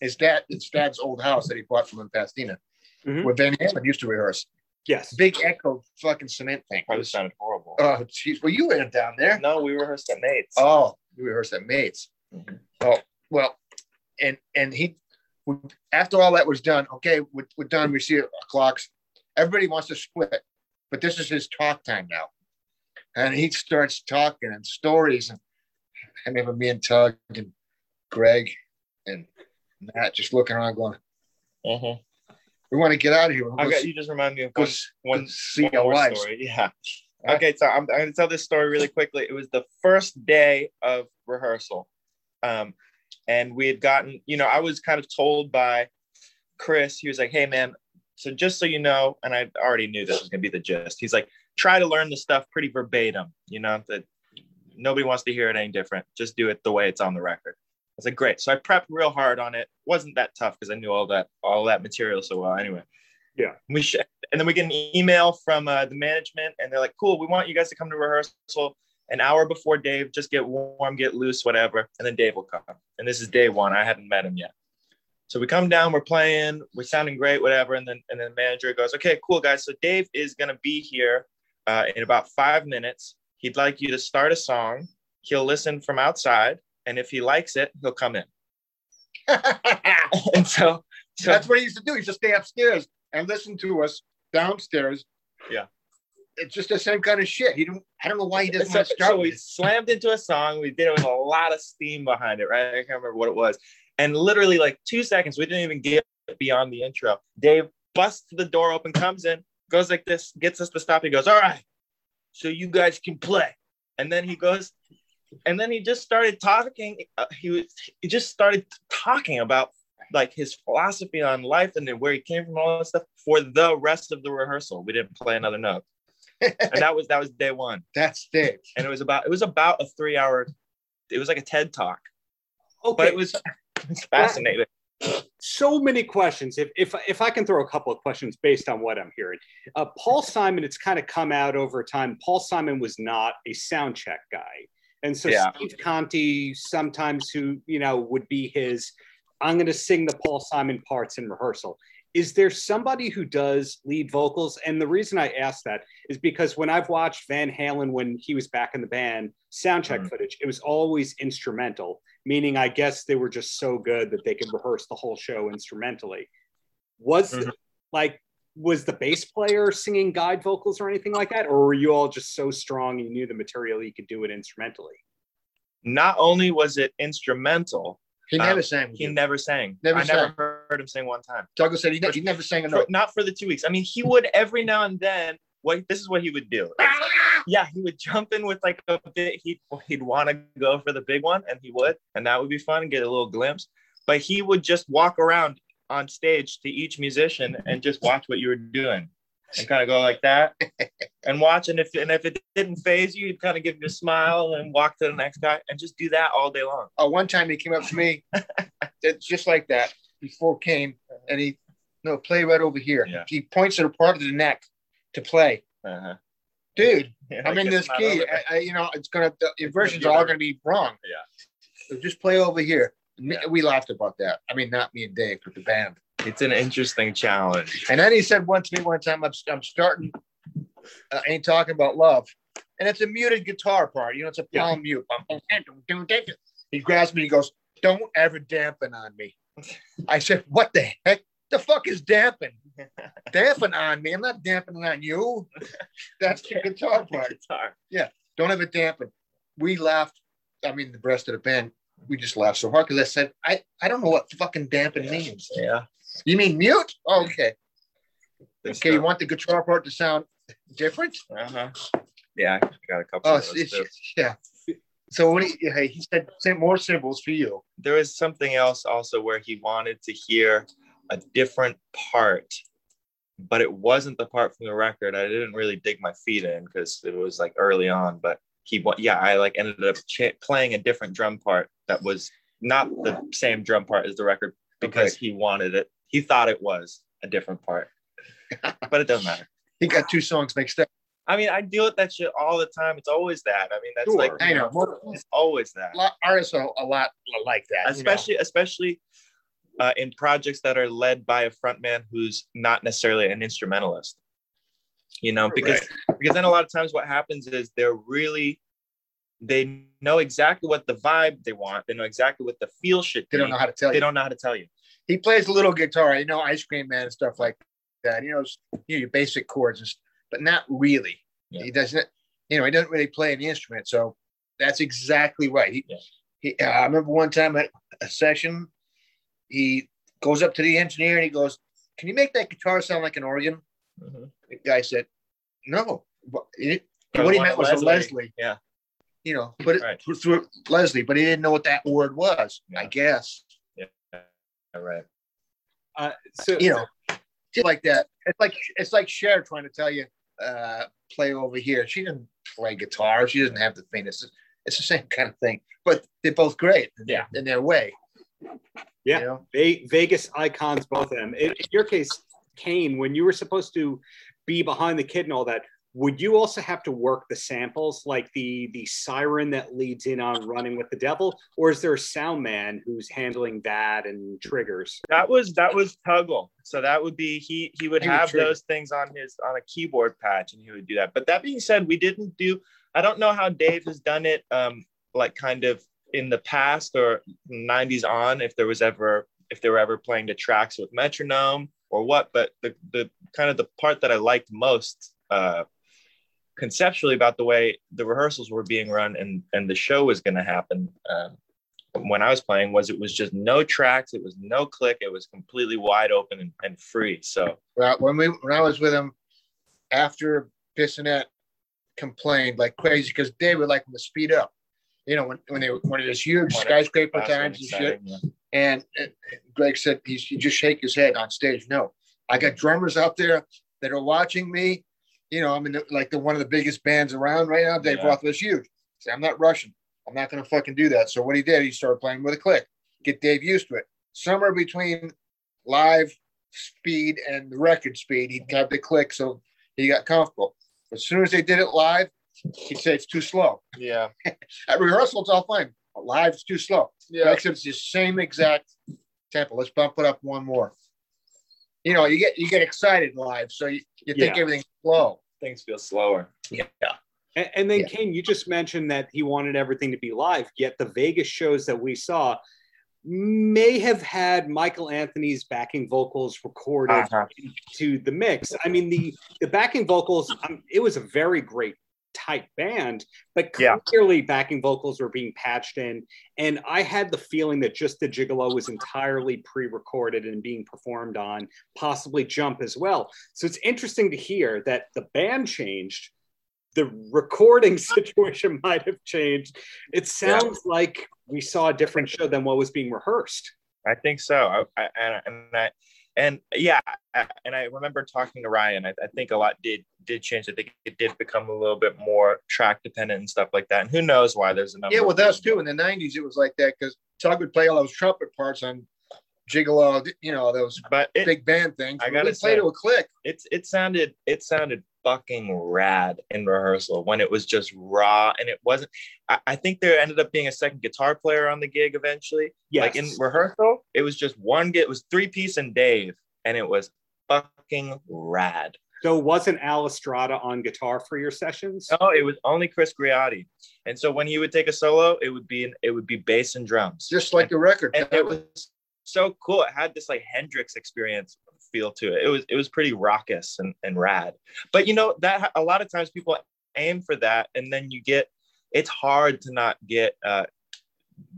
His dad, his dad's old house that he bought from in Pasadena, Mhm. where Van Halen used to rehearse. Yes. Big echo fucking cement thing. Probably sounded horrible. Oh, jeez. Well, you were down there. no, we rehearsed at Mates. Oh, you rehearsed at Mates. Mhm. Oh, well, and and he, after all that was done, okay, we're, we're done. We see clocks. Everybody wants to split, but this is his talk time now, and he starts talking and stories. And I remember me and Tug and Greg and Matt just looking around, going, Mhm. "We want to get out of here. We'll I go got you. Just remind me of one, one, one more wives." story. Yeah. Okay, so I'm, I'm going to tell this story really quickly. It was the first day of rehearsal. Um, and we had gotten, you know, I was kind of told by Chris, he was like, hey, man, so just so you know, and I already knew this was going to be the gist. He's like, try to learn the stuff pretty verbatim, you know, that nobody wants to hear it any different. Just do it the way it's on the record. I was like, great. So I prepped real hard on it. wasn't that tough because I knew all that all that material so well. Anyway, Yeah. We sh- and then we get an email from uh, the management, and they're like, "Cool, we want you guys to come to rehearsal an hour before Dave. Just get warm, get loose, whatever." And then Dave will come. And this is day one. I hadn't met him yet. So we come down, we're playing, we're sounding great, whatever. And then and then the manager goes, "Okay, cool, guys. So Dave is gonna be here uh, in about five minutes. He'd like you to start a song. He'll listen from outside, and if he likes it, he'll come in." And so, so That's what he used to do. He used to stay upstairs and listen to us downstairs. Yeah. It's just the same kind of shit. He don't. I don't know why he doesn't so, want to start. so we slammed into a song. We did it with a lot of steam behind it, right? I can't remember what it was. And literally, like two seconds, we didn't even get beyond the intro. Dave busts the door open, comes in, goes like this, gets us to stop. He goes, All right, so you guys can play. And then he goes, and then he just started talking. Uh, he was, he just started talking about like his philosophy on life and then where he came from, all that stuff for the rest of the rehearsal. We didn't play another note. And that was that was day one That's Dave. and it was about it was about a three hour it was like a ted talk Okay. but it was, it was fascinating so many questions. If if if I can throw a couple of questions based on what I'm hearing, uh, Paul Simon, it's kind of come out over time. Paul Simon was not a sound check guy, and so Yeah. Steve Conti sometimes who you know would be his. I'm going to sing the Paul Simon parts in rehearsal. Is there somebody who does lead vocals? And the reason I ask that is because when I've watched Van Halen when he was back in the band sound check Mhm. footage, it was always instrumental meaning I guess they were just so good that they could rehearse the whole show instrumentally. Was Mhm. like was the bass player singing guide vocals or anything like that, or were you all just so strong and you knew the material you could do it instrumentally? not only was it instrumental He never Um, sang. he you. never sang Never i never sang. Heard him sing one time. Douglas said he, ne- he never sang a note. not for the two weeks. I mean he would every now and then what this is what he would do. Yeah he would jump in with like a bit. He'd, he'd want to go for the big one and he would and that would be fun and get a little glimpse. But he would just walk around on stage to each musician and just watch what you were doing and kind of go like that and watch and if and if it didn't phase you he'd kind of give you a smile and walk to the next guy and just do that all day long. Oh, one time he came up to me, just like that. Before came and he no play right over here. Yeah. He points at a part of the neck to play. uh-huh. Dude, Yeah, I'm in this key. I, I, you know, it's gonna the inversions are all gonna be wrong. Yeah. So just play over here. Yeah. We laughed about that. I mean, not me and Dave, but the band. it's an interesting challenge And then he said once to me one time, I'm, I'm starting, uh, ain't talking about love. And it's a muted guitar part. You know, it's a palm mute. He grabs me. He goes, Don't ever dampen on me. I said, What the heck? The fuck is dampen? dampen on me. I'm not dampening on you. That's the guitar part. guitar Don't ever dampen. We laughed. I mean, the rest of the band, we just laughed so hard because I said, I, I don't know what fucking dampen means. yeah You mean mute? Okay. This Okay, you want the guitar part to sound different? Uh-huh. Yeah, I got a couple Oh, of those it's, yeah. So what hey, he said send more cymbals for you. There was something else also where he wanted to hear a different part, but it wasn't the part from the record. I didn't really dig my feet in because it was like early on, but he, yeah, I like ended up ch- playing a different drum part that was not the same drum part as the record because he wanted it. He thought it was a different part, but it doesn't matter. He got two songs mixed up. I mean, I deal with that shit all the time. It's always that. I mean, that's Sure, like I know. it's always that. A lot, artists are a lot like that. you know. especially especially uh, in projects that are led by a frontman who's not necessarily an instrumentalist you know because because then a lot of times what happens is they're really they know exactly what the vibe they want they know exactly what the feel should They don't know how to tell they you. don't know how to tell you He plays a little guitar, you know, Ice Cream Man and stuff like that. You know, you know your basic chords, but not really. Yeah. He doesn't, you know, he doesn't really play an instrument. So that's exactly right. He, Yeah. he uh, I remember one time at a session, he goes up to the engineer and he goes, "Can you make that guitar sound like an organ?" Mhm. The guy said, "No." What, it, what he meant was Leslie. a Leslie. Yeah. You know, put it Right. through Leslie, but he didn't know what that word was. I guess. Yeah. all right Uh, so you know, just like that. It's like it's like Cher trying to tell you uh, play over here. She didn't play guitar. She doesn't have the fingers. It's, it's the same kind of thing, but they're both great. In Yeah. their, in their way. Yeah. You know? Ve- Vegas icons, both of them. In, in your case, Kane, when you were supposed to be behind the kid and all that, would you also have to work the samples, like the the siren that leads in on Running with the Devil, or is there a sound man who's handling that and triggers? that was that was tuggle. So that would be he he would have those things on his on a keyboard patch and he would do that. But that being said we didn't do i don't know how dave has done it um like kind of in the past or 90s on if there was ever if they were ever playing the tracks with metronome or what but the the kind of the part that i liked most uh conceptually about the way the rehearsals were being run and and the show was going to happen um, when I was playing was it was just no tracks, it was no click, it was completely wide open and, and free. So Well, when we when I was with him after Bissonette complained like crazy because they would like him to speed up. You know, when, when they were one of those huge When skyscraper times and shit. yeah. And Greg said he's he just shake his head on stage. No, I got drummers out there that are watching me. You know, I'm in the, like the one of the biggest bands around right now. Dave Yeah. Roth was huge. Say, I'm not rushing. I'm not going to fucking do that. So what he did, he started playing with a click. Get Dave used to it. Somewhere between live speed and the record speed, he'd have the click, so he got comfortable. As soon as they did it live, he'd say it's too slow. yeah. At rehearsal, it's all fine. But live, it's too slow. Yeah. Except it's the same exact tempo. Let's bump it up one more. You know, you get you get excited live, so you, you think Yeah. everything's slow. Things feel slower. Yeah. And, and then, Yeah. Kane, you just mentioned that he wanted everything to be live, yet the Vegas shows that we saw may have had Michael Anthony's backing vocals recorded Uh-huh. to the mix. I mean, the the backing vocals, um, it was a very great tight band, but Yeah. clearly backing vocals were being patched in. And I had the feeling that just the Gigolo was entirely pre-recorded and being performed on, possibly Jump as well. So it's interesting to hear that the band changed. The recording situation might have changed. It sounds like we saw a different show than what was being rehearsed. I think so. I, I, and, and I, and yeah, and I remember talking to Ryan. I, I think a lot did did change. I think it did become a little bit more track dependent and stuff like that. And who knows why? There's a number. Yeah, with us too. In the '90s, it was like that because Tug would play all those trumpet parts on Gigolo. You know those But it, big band things. I gotta play say- to a click. it's it sounded it sounded fucking rad in rehearsal when it was just raw and it wasn't I, I think there ended up being a second guitar player on the gig eventually Yes. like in rehearsal it was just one git it was three piece and dave and it was fucking rad so wasn't Al Estrada on guitar for your sessions? no it was only chris Griotti. and so when he would take a solo it would be an, it would be bass and drums Just like the record. and it was so cool. It had this like Hendrix experience feel to it. It was it was pretty raucous and, and rad. But you know that a lot of times people aim for that, and then you get it's hard to not get uh,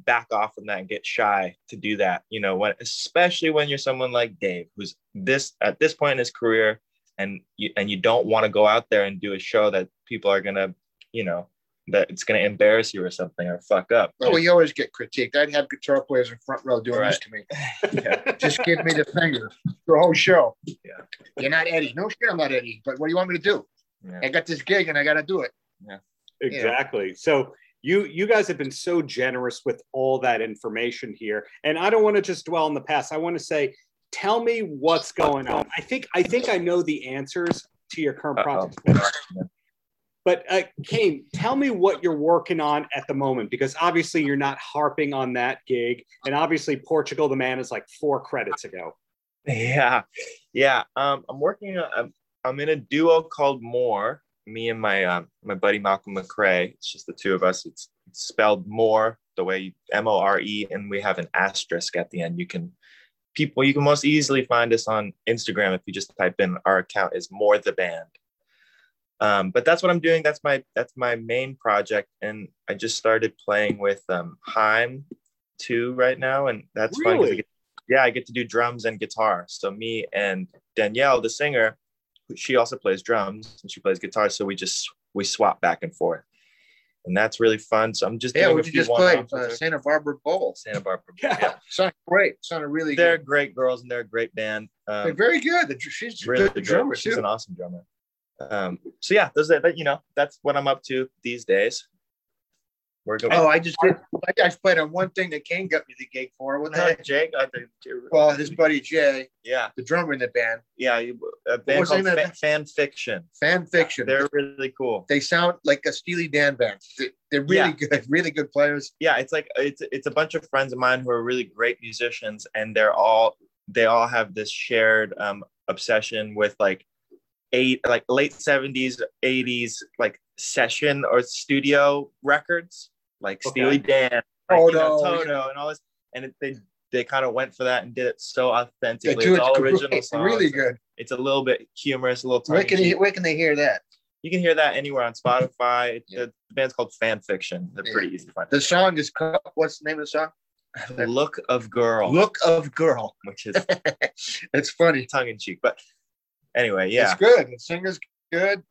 back off from that and get shy to do that. You know when especially when you're someone like Dave, who's this at this point in his career, and you and you don't want to go out there and do a show that people are gonna you know that it's gonna embarrass you or something or fuck up. Oh, we always get critiqued. I'd have guitar players in front row doing this to me. Yeah. Just give me the finger the whole show. Yeah. You're not Eddie. No shit, I'm not Eddie. But what do you want me to do? Yeah. I got this gig and I got to do it. Yeah. Exactly. So you you guys have been so generous with all that information here, and I don't want to just dwell in the past. I want to say, tell me what's going on. I think I think I know the answers to your current Uh-oh. project. But uh, Kane, tell me what you're working on at the moment, because obviously you're not harping on that gig, and obviously Portugal the Man is like four credits ago. Yeah, yeah. Um, I'm working. I'm, I'm in a duo called More. Me and my um, my buddy Malcolm McRae. It's just the two of us. It's, it's spelled More the way M O R E, and we have an asterisk at the end. You can people you can most easily find us on Instagram if you just type in our account is More the Band. Um, but that's what I'm doing. That's my that's my main project, and I just started playing with um, Haim too right now, and that's really? fun. yeah, I get to do drums and guitar. So me and Danielle, the singer, she also plays drums and she plays guitar. So we just we swap back and forth, and that's really fun. So I'm just Yeah, doing what a you few just played? Uh. Santa Barbara Bowl. Santa Barbara. Yeah. Yeah. Sounded great. Sounded really They're good. great girls and they're a great band. They're Um, very good. The- She's really good good drummer She's too. an awesome drummer. Um, so yeah, those are that you know that's what I'm up to these days. We're going. Oh, I just did. I just played on one thing that Kane got me the gig for. What the heck? Jake, I think, Well, his buddy Jay, yeah, the drummer in the band, yeah, a band called name of Fa- Fan Fiction. fan fiction. They're really cool. they sound like a Steely Dan band. They- They're really good, really good players. yeah, it's like it's it's a bunch of friends of mine who are really great musicians, and they're all they all have this shared um, obsession with like eight like late seventies, eighties like session or studio records, like Okay. Steely Dan, like, you know, Toto, Toto, and all this, and it, they they kind of went for that and did it so authentically. It's it all great, original songs. really good. It's a little bit humorous, a little. Where can, you, where can they hear that? You can hear that anywhere on Spotify. Yeah. The, the band's called Fan Fiction. They're Yeah. pretty easy to find. The song is called, what's the name of the song? Look of Girl, Look of Girl. which is it's funny. tongue in cheek. But anyway, yeah. It's good. The singer's good.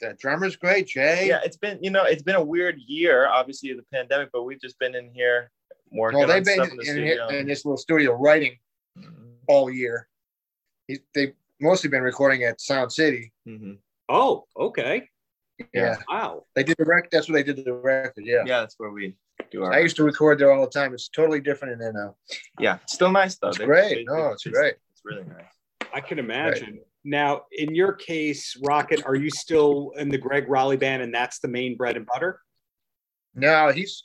The drummer's great. Jay. Yeah, it's been, you know, it's been a weird year, obviously, the pandemic, but we've just been in here working Well, they've been stuff in the in, here, studio. in this little studio writing all year. He's, they've mostly been recording at Sound City. Mhm. Oh, okay. Yeah. Wow. They did the record. That's what they did the record. Yeah. Yeah, that's where we do our. I used to record there all the time. It's totally different in there now. yeah, it's still nice though. It's They- great. they- No, it's it's great. It's really nice. I can imagine. Now, in your case, Rocket, are you still in the Gregg Rolie band and that's the main bread and butter? No, he's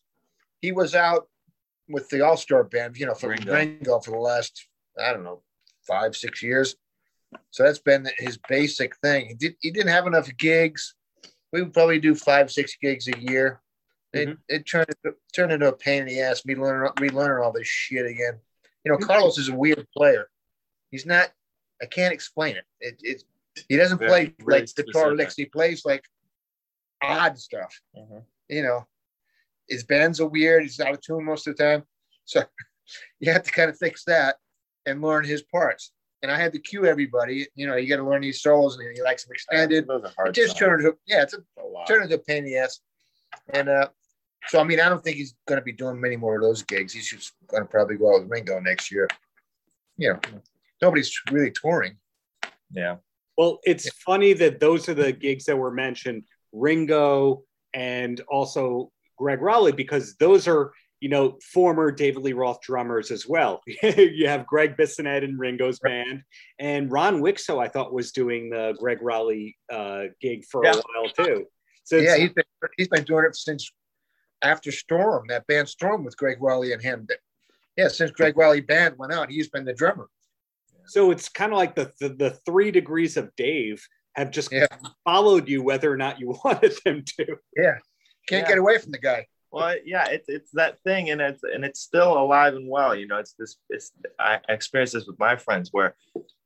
he was out with the All Star Band, you know, for Ringo. Ringo. for the last I don't know five six years. So that's been his basic thing. He did he didn't have enough gigs. We would probably do five six gigs a year. It Mhm. it turned into, turned into a pain in the ass. Me learning relearning all this shit again. You know, Carlos is a weird player. He's not. I can't explain it. It, it he doesn't Very- play really like guitar licks. He plays like odd stuff Mhm. you know, his bands are weird. He's out of tune most of the time. So you have to kind of fix that and learn his parts. And I had to cue everybody. You know, you got to learn these solos, and he likes them extended. Those are It just into yeah, it's a a turned into a pain in the ass. And uh, so I mean, I don't think he's going to be doing many more of those gigs. He's just going to probably go out with Ringo next year. You know, nobody's really touring. Yeah. Well, it's funny that those are the gigs that were mentioned Ringo and also Gregg Rolie, because those are, you know, former David Lee Roth drummers as well. you have Gregg Bissonette in Ringo's band, and Ron Wikso, I thought, was doing the Gregg Rolie uh, gig for Yeah. a while too. So yeah, he's been he's been doing it since after Storm, that band Storm with Gregg Rolie and him. Yeah, since Greg Raleigh band went out, he's been the drummer. So it's kind of like the, the the three degrees of Dave have just Yeah. followed you whether or not you wanted them to. Yeah, can't Yeah. get away from the guy. Well, yeah, it's it's that thing, and it's and it's still alive and well. You know, it's this. It's I I experienced this with my friends where,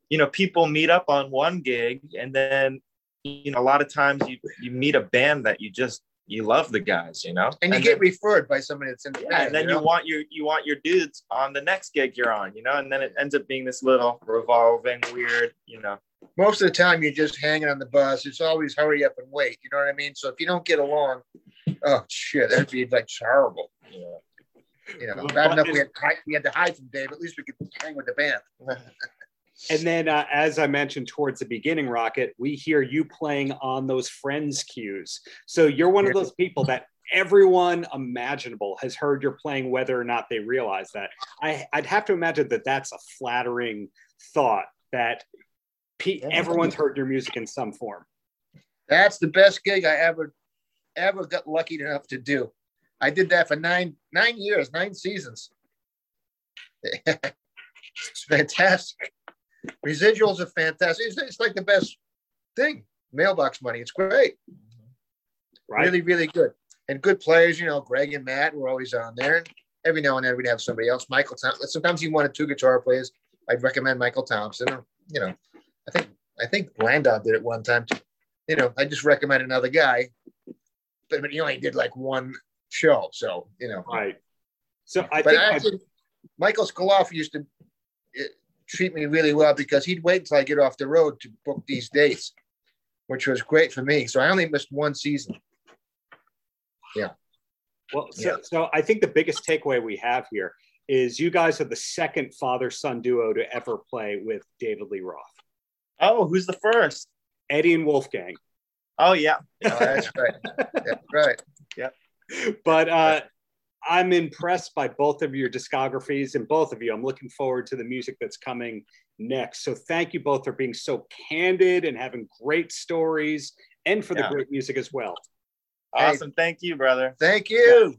you know, people meet up on one gig, and then, you know, a lot of times you you meet a band that you just you love the guys, you know, And you then- get referred by somebody that's in the yeah, band. and then you you want your you want your dudes on the next gig you're on, you know, and then it ends up being this little revolving weird, you know. most of the time you're just hanging on the bus. It's always hurry up and wait. You know what I mean? So if you don't get along, oh shit, that'd be like horrible. You know. You know, Well, bad enough but- we had, we had to hide from Dave. At least we could hang with the band. And then, uh, as I mentioned towards the beginning, Rocket, we hear you playing on those friends cues. So you're one of those people that everyone imaginable has heard you're playing, whether or not they realize that. I, I'd have to imagine that that's a flattering thought that pe- everyone's heard your music in some form. That's the best gig I ever ever got lucky enough to do. I did that for nine nine years, nine seasons. it's fantastic. Residuals are fantastic. It's, it's, like the best thing. Mailbox money. It's great. Right. Really, really good. And good players, you know, Greg and Matt were always on there. And Every now and then we'd have somebody else. Michael Thompson. Sometimes you wanted two guitar players. I'd recommend Michael Thompson. Or, you know, I think I think Landau did it one time. Too. You know, I just recommend another guy, but, but he only did like one show. So you know, right. So I but think actually, I... Michael Skloff used to treat me really well because he'd wait until I get off the road to book these dates, which was great for me. So I only missed one season. Yeah. Well, so, yeah. so I think the biggest takeaway we have here is you guys are the second father son duo to ever play with David Lee Roth. Oh, who's the first? Eddie and Wolfgang. Oh yeah, oh, that's right. That's right. Yeah. But uh, I'm impressed by both of your discographies and both of you. I'm looking forward to the music that's coming next. So thank you both for being so candid and having great stories and for yeah. the great music as well. Awesome. Hey, thank you, brother. Thank you.